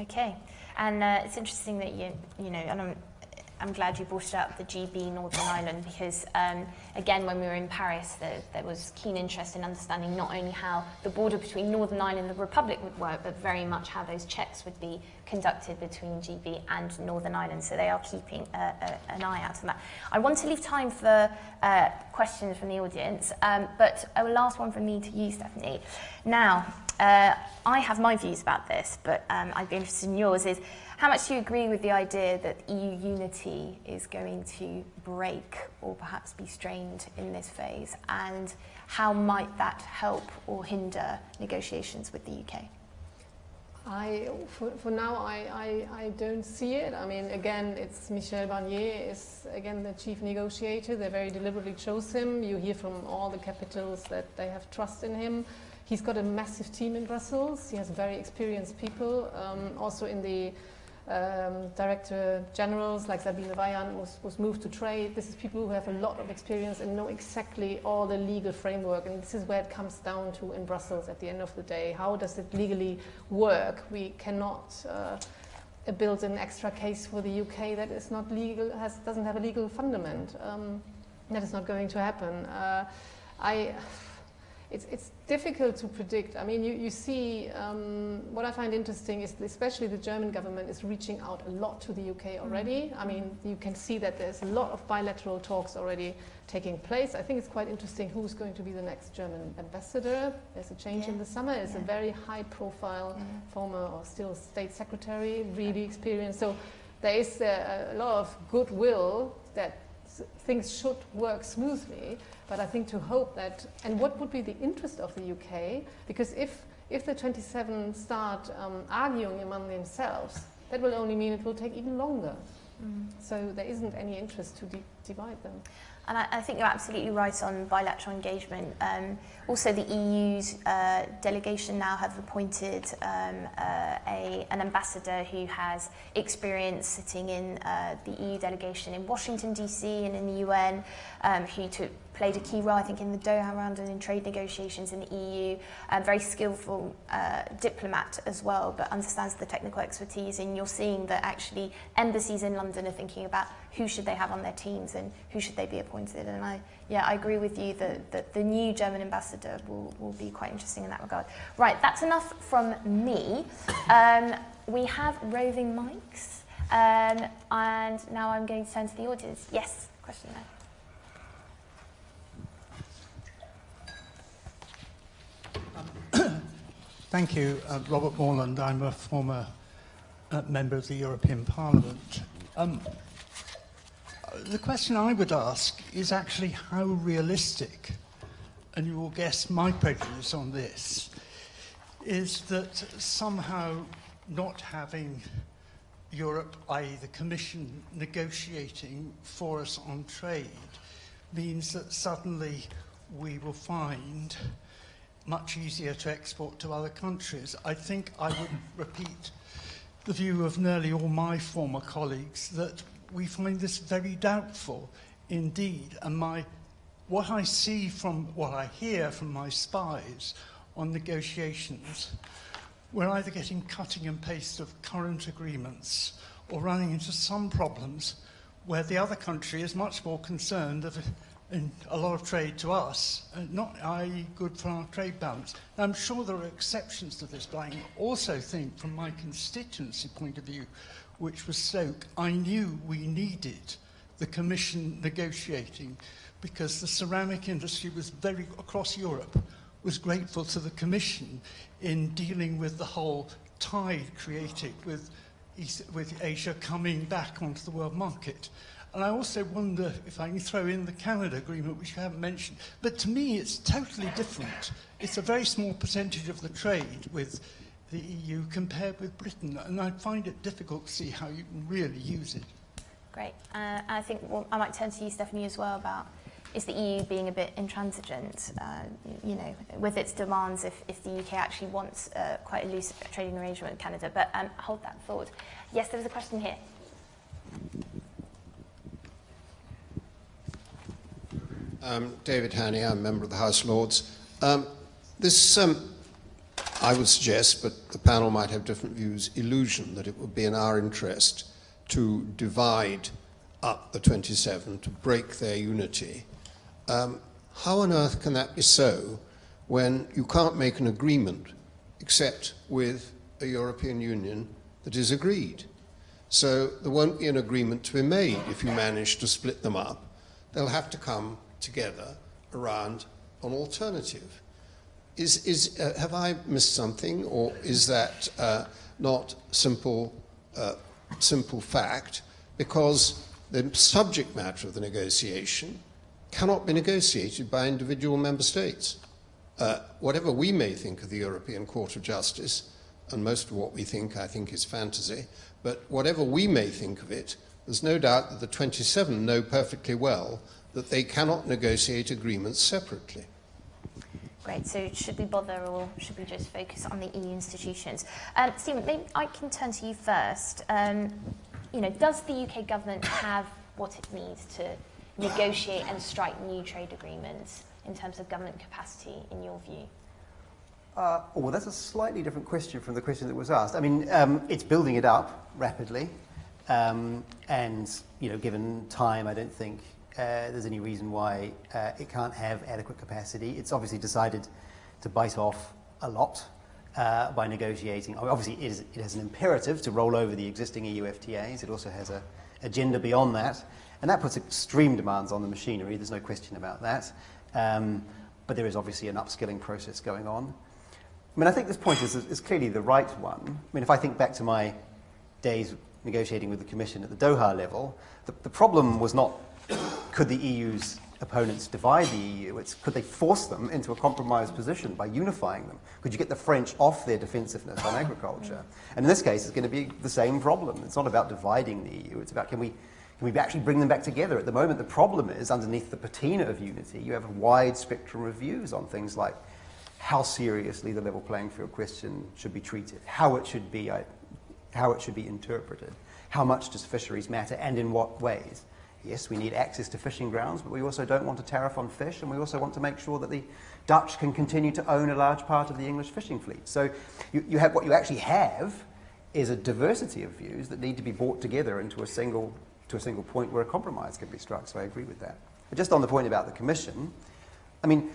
Okay, and uh, it's interesting that you, you know, and I'm, I'm glad you brought it up the GB Northern Ireland because, um, again, when we were in Paris, there, there was keen interest in understanding not only how the border between Northern Ireland and the Republic would work, but very much how those checks would be conducted between GB and Northern Ireland. So they are keeping a, a, an eye out on that. I want to leave time for uh, questions from the audience, um, but a last one from me to you, Stefanie. Now, uh, I have my views about this, but um, I'd be interested in yours. Is how much do you agree with the idea that EU unity is going to break or perhaps be strained in this phase? And how might that help or hinder negotiations with the UK? I, for, for now, I, I, I don't see it. I mean, again, it's Michel Barnier is, again, the chief negotiator. They very deliberately chose him. You hear from all the capitals that they have trust in him. He's got a massive team in Brussels. He has very experienced people. Um, also in the um, director generals like Sabine Weyand was, was moved to trade. This is people who have a lot of experience and know exactly all the legal framework. And this is where it comes down to in Brussels at the end of the day. How does it legally work? We cannot uh, build an extra case for the UK that is not legal, has, doesn't have a legal fundament. Um, that is not going to happen. Uh, I it's, it's difficult to predict. I mean, you, you see, um, what I find interesting is especially the German government is reaching out a lot to the UK already. Mm-hmm. I mean, you can see that there's a lot of bilateral talks already taking place. I think it's quite interesting who's going to be the next German ambassador. There's a change yeah. in the summer. It's yeah. a very high profile yeah. former or still state secretary, really experienced. So there is a, a lot of goodwill that things should work smoothly. But I think to hope that, and what would be the interest of the UK? Because if, if the 27 start um, arguing among themselves, that will only mean it will take even longer. Mm. So there isn't any interest to divide them. And I, I think you're absolutely right on bilateral engagement. Um, also, the EU's uh, delegation now have appointed um, uh, a, an ambassador who has experience sitting in uh, the EU delegation in Washington, D.C. and in the UN, um, who took played a key role, I think, in the Doha round and in trade negotiations in the EU. Um, very skillful uh, diplomat as well, but understands the technical expertise. And you're seeing that actually embassies in London are thinking about who should they have on their teams and who should they be appointed. And I, yeah, I agree with you that, that the new German ambassador will, will be quite interesting in that regard. Right, that's enough from me. Um, we have roving mics. Um, and now I'm going to turn to the audience. Yes, question there. Thank you, uh, Robert Moreland. I'm a former uh, member of the European Parliament. Um, the question I would ask is actually how realistic, and you will guess my prejudice on this, is that somehow not having Europe, i.e., the Commission, negotiating for us on trade means that suddenly we will find much easier to export to other countries. I think I would repeat the view of nearly all my former colleagues that we find this very doubtful indeed. And my, what I see from what I hear from my spies on negotiations, we're either getting cutting and paste of current agreements or running into some problems where the other country is much more concerned of in a lot of trade to us, not i.e. good for our trade balance. Now, I'm sure there are exceptions to this, but I also think from my constituency point of view, which was Stoke, I knew we needed the Commission negotiating because the ceramic industry was very, across Europe, was grateful to the Commission in dealing with the whole tide created with, with Asia coming back onto the world market. And I also wonder if I can throw in the Canada agreement, which you haven't mentioned. But to me, it's totally different. It's a very small percentage of the trade with the EU compared with Britain. And I find it difficult to see how you can really use it. Great. Uh, I think well, I might turn to you, Stefanie, as well about is the EU being a bit intransigent, uh, you know, with its demands if, if the UK actually wants uh, quite a loose trading arrangement with Canada. But um, hold that thought. Yes, there was a question here. Um, David Hannay, I'm a member of the House of Lords. Um, this, um, I would suggest, but the panel might have different views, illusion that it would be in our interest to divide up the 27, to break their unity. Um, how on earth can that be so when you can't make an agreement except with a European Union that is agreed? So there won't be an agreement to be made if you manage to split them up. They'll have to come together around an alternative. Is, is, uh, have I missed something, or is that uh, not simple, uh, simple fact? Because the subject matter of the negotiation cannot be negotiated by individual member states. Uh, whatever we may think of the European Court of Justice, and most of what we think, I think, is fantasy, but whatever we may think of it, there's no doubt that the 27 know perfectly well that they cannot negotiate agreements separately. Great. So should we bother or should we just focus on the EU institutions? Um, Stephen, maybe I can turn to you first. Um, you know, does the UK government have what it needs to negotiate and strike new trade agreements in terms of government capacity, in your view? Uh, oh, well, that's a slightly different question from the question that was asked. I mean, um, it's building it up rapidly, um, and you know, given time, I don't think there's any reason why uh, it can't have adequate capacity. It's obviously decided to bite off a lot uh, by negotiating. Obviously, it, is, it has an imperative to roll over the existing EU FTAs. It also has an agenda beyond that. And that puts extreme demands on the machinery. There's no question about that. Um, but there is obviously an upskilling process going on. I mean, I think this point is, is clearly the right one. I mean, if I think back to my days negotiating with the Commission at the Doha level, the, the problem was not could the EU's opponents divide the EU? It's could they force them into a compromised position by unifying them? Could you get the French off their defensiveness on agriculture? And in this case, it's going to be the same problem. It's not about dividing the EU. It's about can we can we actually bring them back together? At the moment, the problem is underneath the patina of unity, you have a wide spectrum of views on things like how seriously the level playing field question should be treated, how it should be, uh, how it should be interpreted, how much does fisheries matter, and in what ways. Yes, we need access to fishing grounds, but we also don't want a tariff on fish, and we also want to make sure that the Dutch can continue to own a large part of the English fishing fleet. So you, you have, what you actually have is a diversity of views that need to be brought together into a single, to a single point where a compromise can be struck. So I agree with that. But just on the point about the Commission, I mean,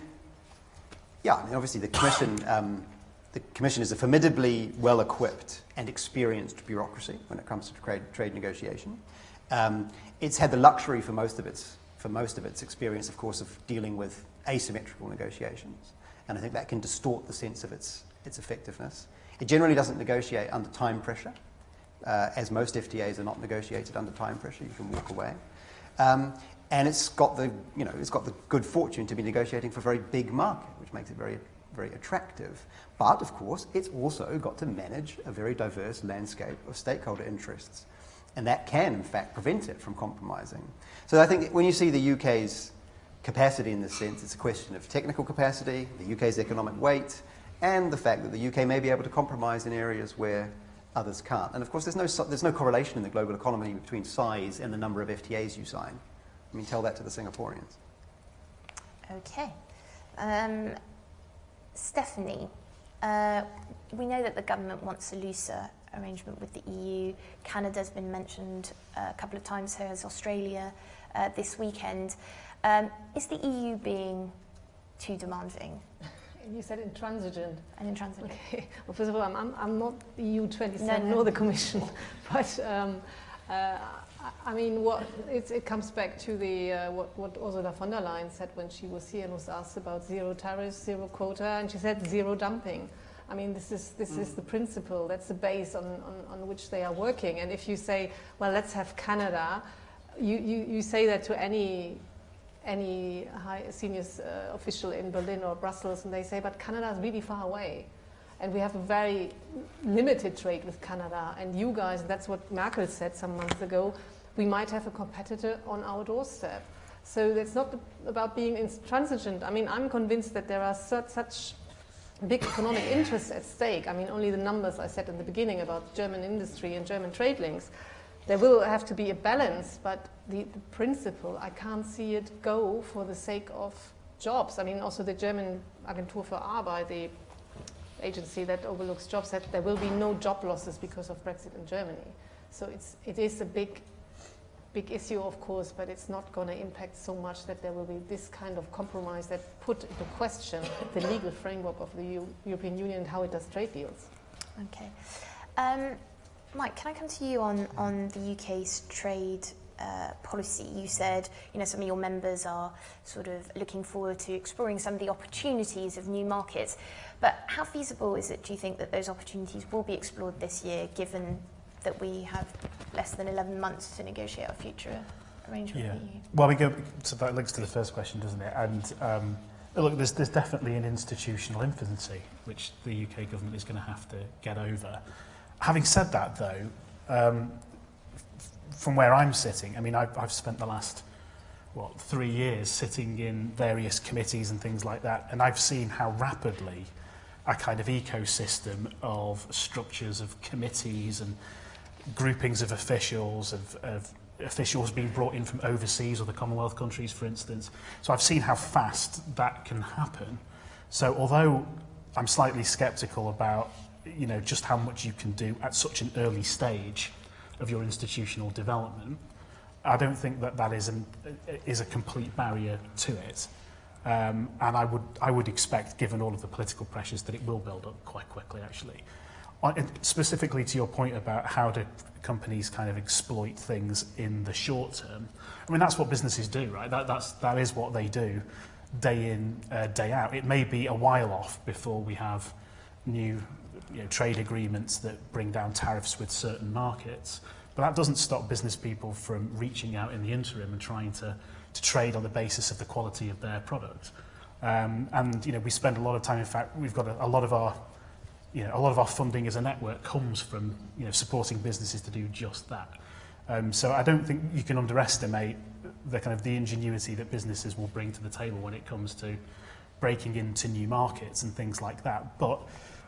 yeah, I mean, obviously the Commission, um, the Commission is a formidably well-equipped and experienced bureaucracy when it comes to trade, trade negotiation. Um, it's had the luxury for most of its for most of its experience, of course, of dealing with asymmetrical negotiations, and I think that can distort the sense of its its effectiveness. It generally doesn't negotiate under time pressure, uh, as most FTAs are not negotiated under time pressure. You can walk away. Um, and it's got the, you know, it's got the good fortune to be negotiating for a very big market, which makes it very, very attractive. But of course, it's also got to manage a very diverse landscape of stakeholder interests. And that can, in fact, prevent it from compromising. So I think when you see the UK's capacity in this sense, it's a question of technical capacity, the UK's economic weight, and the fact that the UK may be able to compromise in areas where others can't. And of course, there's no, there's no correlation in the global economy between size and the number of FTAs you sign. I mean, tell that to the Singaporeans. Okay. Um, Stefanie, uh, we know that the government wants a looser arrangement with the EU. Canada's been mentioned uh, a couple of times here as Australia uh, this weekend. Um, is the EU being too demanding You said intransigent. and intransigent? Okay. Well, first of all, I'm, I'm, I'm not EU 27 No, no. nor the Commission, but um, uh, I- I mean, what it's, it comes back to the uh, what, what Ursula von der Leyen said when she was here and was asked about zero tariffs, zero quota, and she said zero dumping. I mean, this is this is the principle. That's the base on, on, on which they are working. And if you say, well, let's have Canada, you, you, you say that to any any high senior uh, official in Berlin or Brussels, and they say, but Canada is really far away. And we have a very limited trade with Canada. And you guys, that's what Merkel said some months ago, we might have a competitor on our doorstep. So it's not about being intransigent. I mean, I'm convinced that there are such, such big economic interests at stake. I mean, only the numbers I said in the beginning about German industry and German trade links. There will have to be a balance, but the, the principle, I can't see it go for the sake of jobs. I mean, also the German Agentur für Arbeit, the agency that overlooks jobs, said there will be no job losses because of Brexit in Germany. So it's, it is a big, big issue, of course, but it's not going to impact so much that there will be this kind of compromise that put into question the legal framework of the EU, European Union and how it does trade deals. Okay. Um, Mike, can I come to you on, on the UK's trade uh, policy? You said, you know, some of your members are sort of looking forward to exploring some of the opportunities of new markets. But how feasible is it, do you think, that those opportunities will be explored this year, given that we have less than 11 months to negotiate a future arrangement Yeah. with the EU? Well, we go, so that links to the first question, doesn't it? And um, look, there's, there's definitely an institutional infancy which the UK government is going to have to get over. Having said that, though, um, from where I'm sitting, I mean, I've, I've spent the last, what, three years sitting in various committees and things like that, and I've seen how rapidly a kind of ecosystem of structures of committees and groupings of officials, of, of officials being brought in from overseas or the Commonwealth countries, for instance. So I've seen how fast that can happen. So although I'm slightly sceptical about you know just how much you can do at such an early stage of your institutional development, I don't think that that is, an, is a complete barrier to it. Um, and I would, I would expect, given all of the political pressures, that it will build up quite quickly, actually. Specifically to your point about how do companies kind of exploit things in the short term, I mean, that's what businesses do, right? That, that's, that is what they do day in, uh, day out. It may be a while off before we have new you know, trade agreements that bring down tariffs with certain markets, but that doesn't stop business people from reaching out in the interim and trying to, to trade on the basis of the quality of their product. Um, and you know, we spend a lot of time. In fact, we've got a, a lot of our, you know, a lot of our funding as a network comes from you know, supporting businesses to do just that. Um, so I don't think you can underestimate the kind of the ingenuity that businesses will bring to the table when it comes to breaking into new markets and things like that. But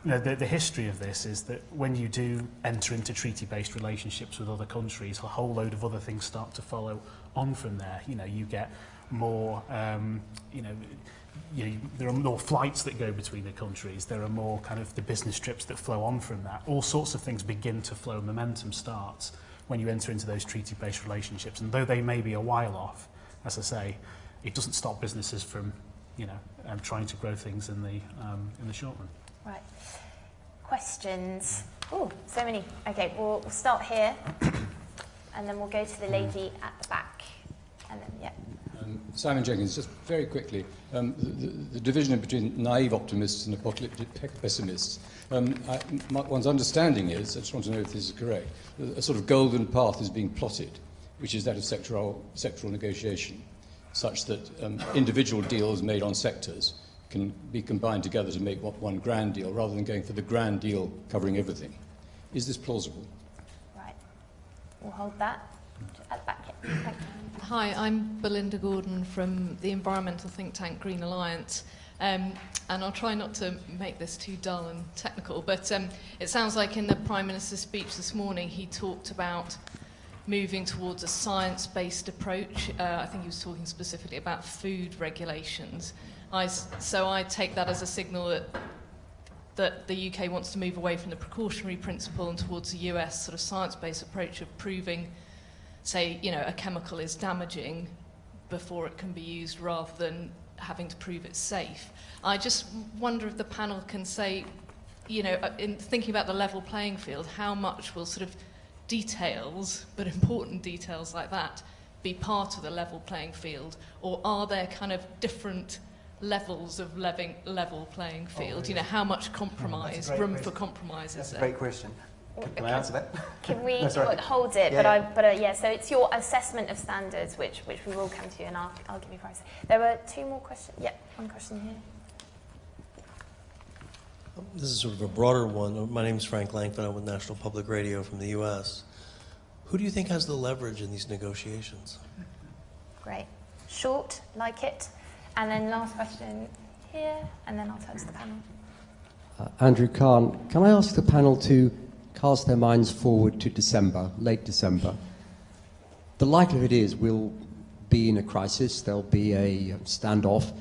you know, the, the history of this is that when you do enter into treaty-based relationships with other countries, a whole load of other things start to follow on from there. You know, you get more, um, you know, you know, there are more flights that go between the countries. There are more kind of the business trips that flow on from that. All sorts of things begin to flow. Momentum starts when you enter into those treaty-based relationships. And though they may be a while off, as I say, it doesn't stop businesses from, you know, um, trying to grow things in the um, in the short run. Right. Questions? Oh, so many. Okay, we'll, we'll start here, and then we'll go to the lady at the back, and then yeah. Um, Simon Jenkins, just very quickly, um, the, the, division between naive optimists and apocalyptic pessimists. Um, I, my, one's understanding is, I just want to know if this is correct, a, a sort of golden path is being plotted which is that of sectoral, sectoral negotiation, such that um, individual deals made on sectors can be combined together to make one grand deal rather than going for the grand deal covering everything. Is this plausible? Right. We'll hold that. At the back here. Hi, I'm Belinda Gordon from the environmental think tank Green Alliance. Um, and I'll try not to make this too dull and technical, but um, it sounds like in the Prime Minister's speech this morning he talked about moving towards a science-based approach. Uh, I think he was talking specifically about food regulations. I, so I take that as a signal that that the UK wants to move away from the precautionary principle and towards a US sort of science-based approach of proving, say, you know, a chemical is damaging before it can be used rather than having to prove it's safe. I just wonder if the panel can say, you know, uh, in thinking about the level playing field, how much will sort of details, but important details like that, be part of the level playing field, or are there kind of different levels of level, level playing oh, field? Oh, you know, how much compromise, room question. for compromise That's is there? a great question. Can, can I answer that? Can we no, hold it? Yeah, but, I, but uh, yeah, so it's your assessment of standards, which, which we will come to, and I'll, I'll give you price. There were two more questions. Yeah, one question here. This is sort of a broader one. My name is Frank Langfitt. I'm with National Public Radio from the U.S. Who do you think has the leverage in these negotiations? Great. Short, like it. And then last question here, and then I'll turn to the panel. Uh, Andrew Kahn, can I ask the panel to cast their minds forward to December, late December? The likelihood is we'll be in a crisis, there'll be a standoff.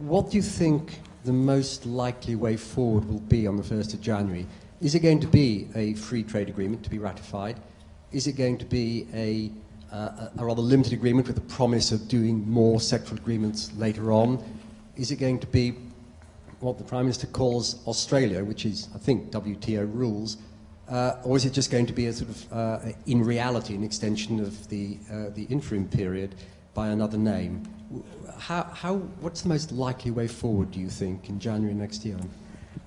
What do you think the most likely way forward will be on the 1st of January? Is it going to be a free trade agreement to be ratified? Is it going to be a uh, a rather limited agreement with the promise of doing more sectoral agreements later on? Is it going to be what the Prime Minister calls Australia, which is, I think, WTO rules, uh, or is it just going to be a sort of, uh, in reality, an extension of the, uh, the interim period by another name? How, how, what's the most likely way forward, do you think, in January next year?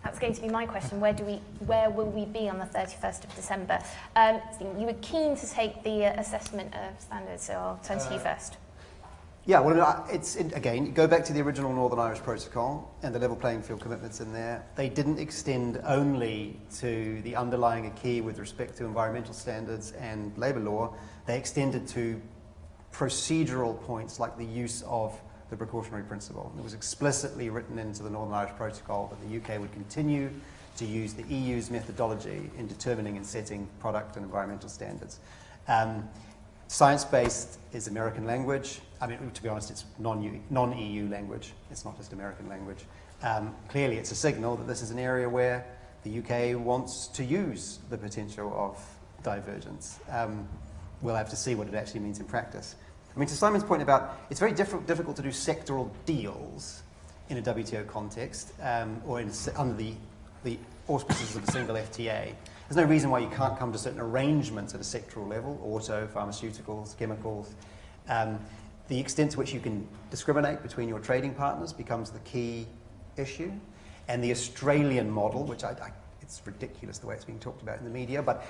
That's going to be my question. Where, do we, where will we be on the 31st of December? Um, you were keen to take the uh, assessment of standards, so I'll turn to you first. Yeah, well, it's again, go back to the original Northern Irish Protocol and the level playing field commitments in there. They didn't extend only to the underlying acquis with respect to environmental standards and labour law. They extended to procedural points like the use of the precautionary principle. It was explicitly written into the Northern Irish Protocol that the UK would continue to use the EU's methodology in determining and setting product and environmental standards. Um, Science-based is American language. I mean, to be honest, it's non-EU, non language. It's not just American language. Um, clearly, it's a signal that this is an area where the UK wants to use the potential of divergence. Um, we'll have to see what it actually means in practice. I mean, to Simon's point about it's very diff- difficult to do sectoral deals in a WTO context um, or in, under the, the auspices of a single FTA. There's no reason why you can't come to certain arrangements at a sectoral level, auto, pharmaceuticals, chemicals. Um, the extent to which you can discriminate between your trading partners becomes the key issue. And the Australian model, which I, I it's ridiculous the way it's being talked about in the media, but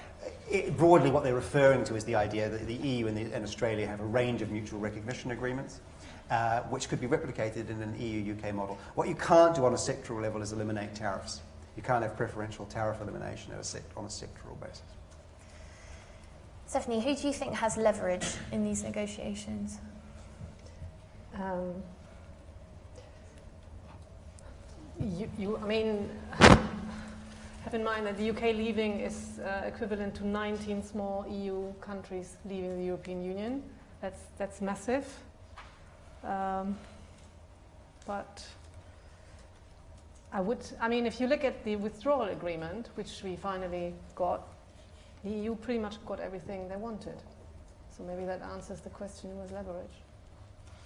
it, broadly what they're referring to is the idea that the EU and, the, and Australia have a range of mutual recognition agreements, uh, which could be replicated in an EU-UK model. What you can't do on a sectoral level is eliminate tariffs. You can't have preferential tariff elimination a on a sectoral basis. Stefanie, who do you think has leverage in these negotiations? Um, you, you, I mean, have in mind that the UK leaving is uh, equivalent to 19 small EU countries leaving the European Union. That's, that's massive. Um, but I would, I mean, if you look at the withdrawal agreement, which we finally got, the EU pretty much got everything they wanted. So maybe that answers the question was leverage.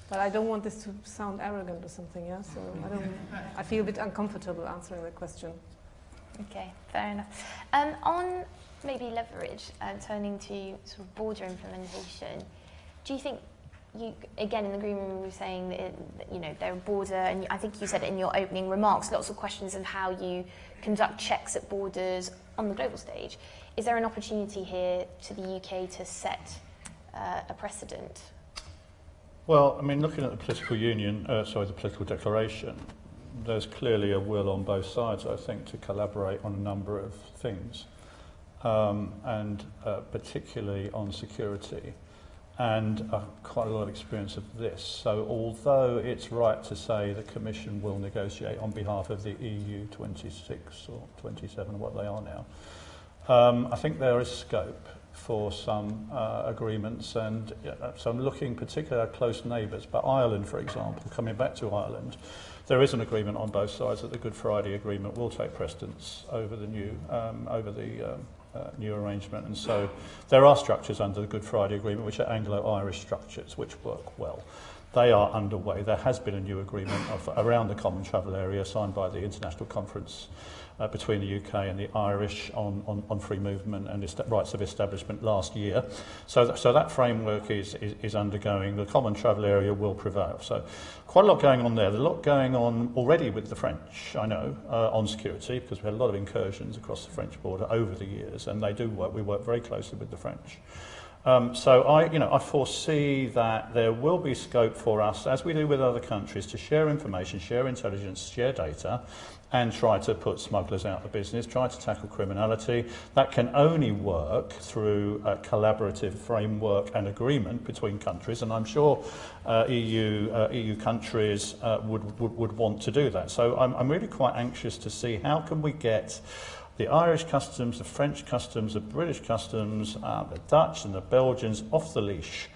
But I don't want this to sound arrogant or something, yeah? So I don't, I feel a bit uncomfortable answering the question. Okay, fair enough. Um, on maybe leverage, uh, turning to sort of border implementation, do you think you again in the green room we were saying that, you know they're border, and I think you said it in your opening remarks. Lots of questions of how you conduct checks at borders on the global stage. Is there an opportunity here to the UK to set uh, a precedent? Well, I mean, looking at the political union, uh, sorry, the political declaration, there's clearly a will on both sides, I think, to collaborate on a number of things, um, and uh, particularly on security, and uh, quite a lot of experience of this. So, although it's right to say the Commission will negotiate on behalf of the EU 26 or 27, what they are now, um, I think there is scope for some uh, agreements and uh, so I'm looking particularly at close neighbours but Ireland for example coming back to Ireland there is an agreement on both sides that the Good Friday Agreement will take precedence over the new um, over the um, uh, new arrangement. And so there are structures under the Good Friday Agreement which are Anglo-Irish structures which work well. They are underway. There has been a new agreement of, around the common travel area signed by the International Conference uh, between the UK and the Irish on, on, on free movement and rights of establishment last year. So, th so that framework is, is, is undergoing. The common travel area will prevail. So quite a lot going on there. There's a lot going on already with the French, I know, uh, on security, because we had a lot of incursions across the French border over the years, and they do work. We work very closely with the French. Um, so I, you know, I foresee that there will be scope for us, as we do with other countries, to share information, share intelligence, share data, and try to put smugglers out of business, try to tackle criminality. That can only work through a collaborative framework and agreement between countries, and I'm sure uh, EU, uh, EU countries uh, would, would, would want to do that. So I'm, I'm really quite anxious to see how can we get the Irish customs, the French customs, the British customs, uh, the Dutch and the Belgians off the leash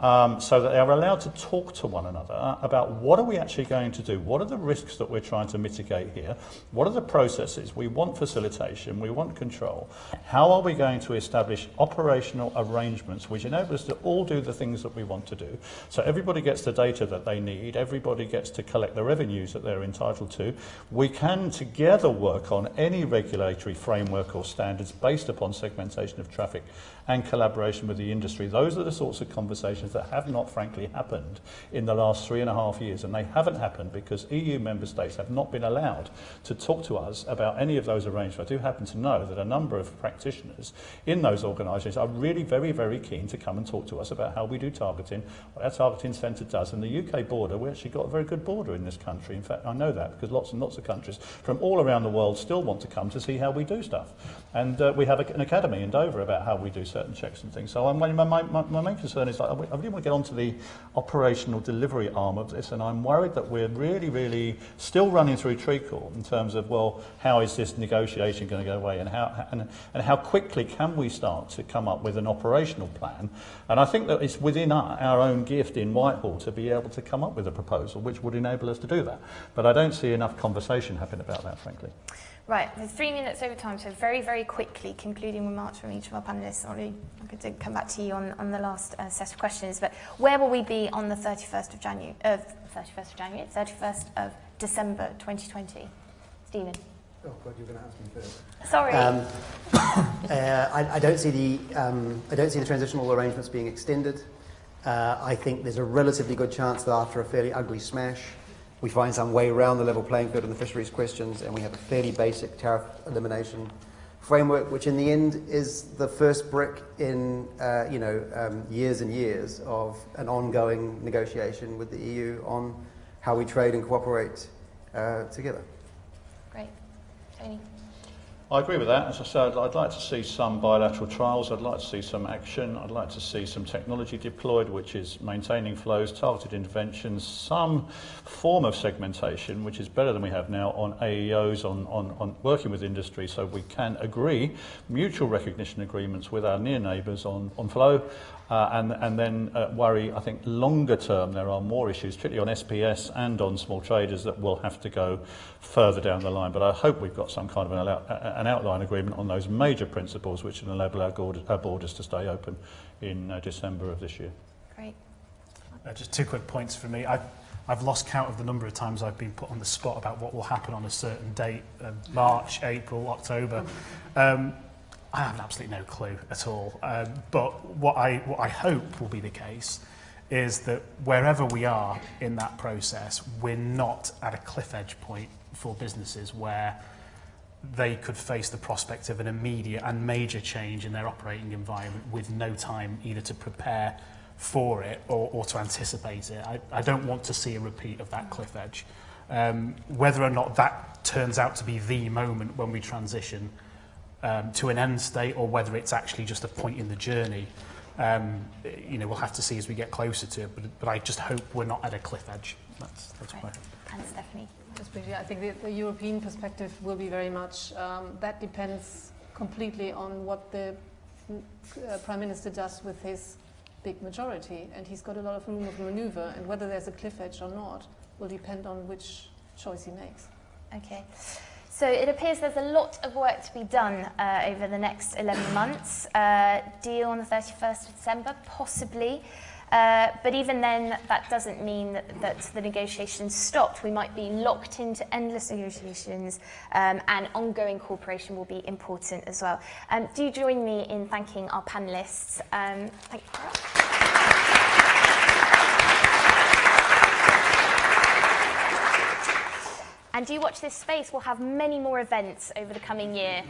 um, so that they are allowed to talk to one another about what are we actually going to do, what are the risks that we're trying to mitigate here, what are the processes, we want facilitation, we want control, how are we going to establish operational arrangements which enable us to all do the things that we want to do, so everybody gets the data that they need, everybody gets to collect the revenues that they're entitled to, we can together work on any regulatory framework or standards based upon segmentation of traffic and collaboration with the industry. Those are the sorts of conversations that have not, frankly, happened in the last three and a half years. And they haven't happened because EU member states have not been allowed to talk to us about any of those arrangements. I do happen to know that a number of practitioners in those organisations are really very, very keen to come and talk to us about how we do targeting, what our targeting centre does. And the UK border, we actually got a very good border in this country. In fact, I know that because lots and lots of countries from all around the world still want to come to see how we do stuff. And uh, we have a, an academy in Dover about how we do certain checks and things. So I'm, my, my, my main concern is like, really want to get onto the operational delivery arm of this, and I'm worried that we're really, really still running through treacle in terms of, well, how is this negotiation going to go away, and how, and, and how quickly can we start to come up with an operational plan? And I think that it's within our, our own gift in Whitehall to be able to come up with a proposal which would enable us to do that. But I don't see enough conversation happening about that, frankly. Right, we're three minutes over time, so very, very quickly, concluding remarks from each of our panellists. Sorry, I'm going to come back to you on, on the last uh, set of questions, but where will we be on the 31st of January, uh, 31st of January, 31st of December 2020? Stephen. Oh God, you're going to ask me first. Sorry. Um, uh, I, I don't see the um, I don't see the transitional arrangements being extended. Uh, I think there's a relatively good chance that after a fairly ugly smash, we find some way around the level playing field in the fisheries questions, and we have a fairly basic tariff elimination framework, which in the end is the first brick in uh, you know um, years and years of an ongoing negotiation with the EU on how we trade and cooperate uh, together. Great, Tony. I agree with that. As I said, I'd like to see some bilateral trials. I'd like to see some action. I'd like to see some technology deployed, which is maintaining flows, targeted interventions, some form of segmentation, which is better than we have now on AEOs, on, on, on working with industry, so we can agree mutual recognition agreements with our near neighbours on, on flow. Uh, and, and then uh, worry, I think, longer term, there are more issues, particularly on SPS and on small traders, that will have to go further down the line. But I hope we've got some kind of an, an outline agreement on those major principles which will enable our, our borders to stay open in uh, December of this year. Great. Uh, just two quick points for me. I've, I've lost count of the number of times I've been put on the spot about what will happen on a certain date, uh, March, April, October. Um, I have absolutely no clue at all. Um, but what I, what I hope will be the case is that wherever we are in that process, we're not at a cliff edge point for businesses where they could face the prospect of an immediate and major change in their operating environment with no time either to prepare for it or, or to anticipate it. I, I don't want to see a repeat of that cliff edge. Um, whether or not that turns out to be the moment when we transition um, to an end state or whether it's actually just a point in the journey, um, you know, we'll have to see as we get closer to it. But, but I just hope we're not at a cliff edge. That's, that's Right. my And Stefanie. Just briefly, I think the, the European perspective will be very much, um, that depends completely on what the uh, Prime Minister does with his big majority. And he's got a lot of room of maneuver, and whether there's a cliff edge or not will depend on which choice he makes. Okay. So it appears there's a lot of work to be done uh, over the next 11 months. Uh, deal on the 31st of December, possibly. Uh, but even then, that doesn't mean that, that the negotiations stopped. We might be locked into endless negotiations, um, and ongoing cooperation will be important as well. Um, do join me in thanking our panelists. Um, thank you. And do watch this space. We'll have many more events over the coming year.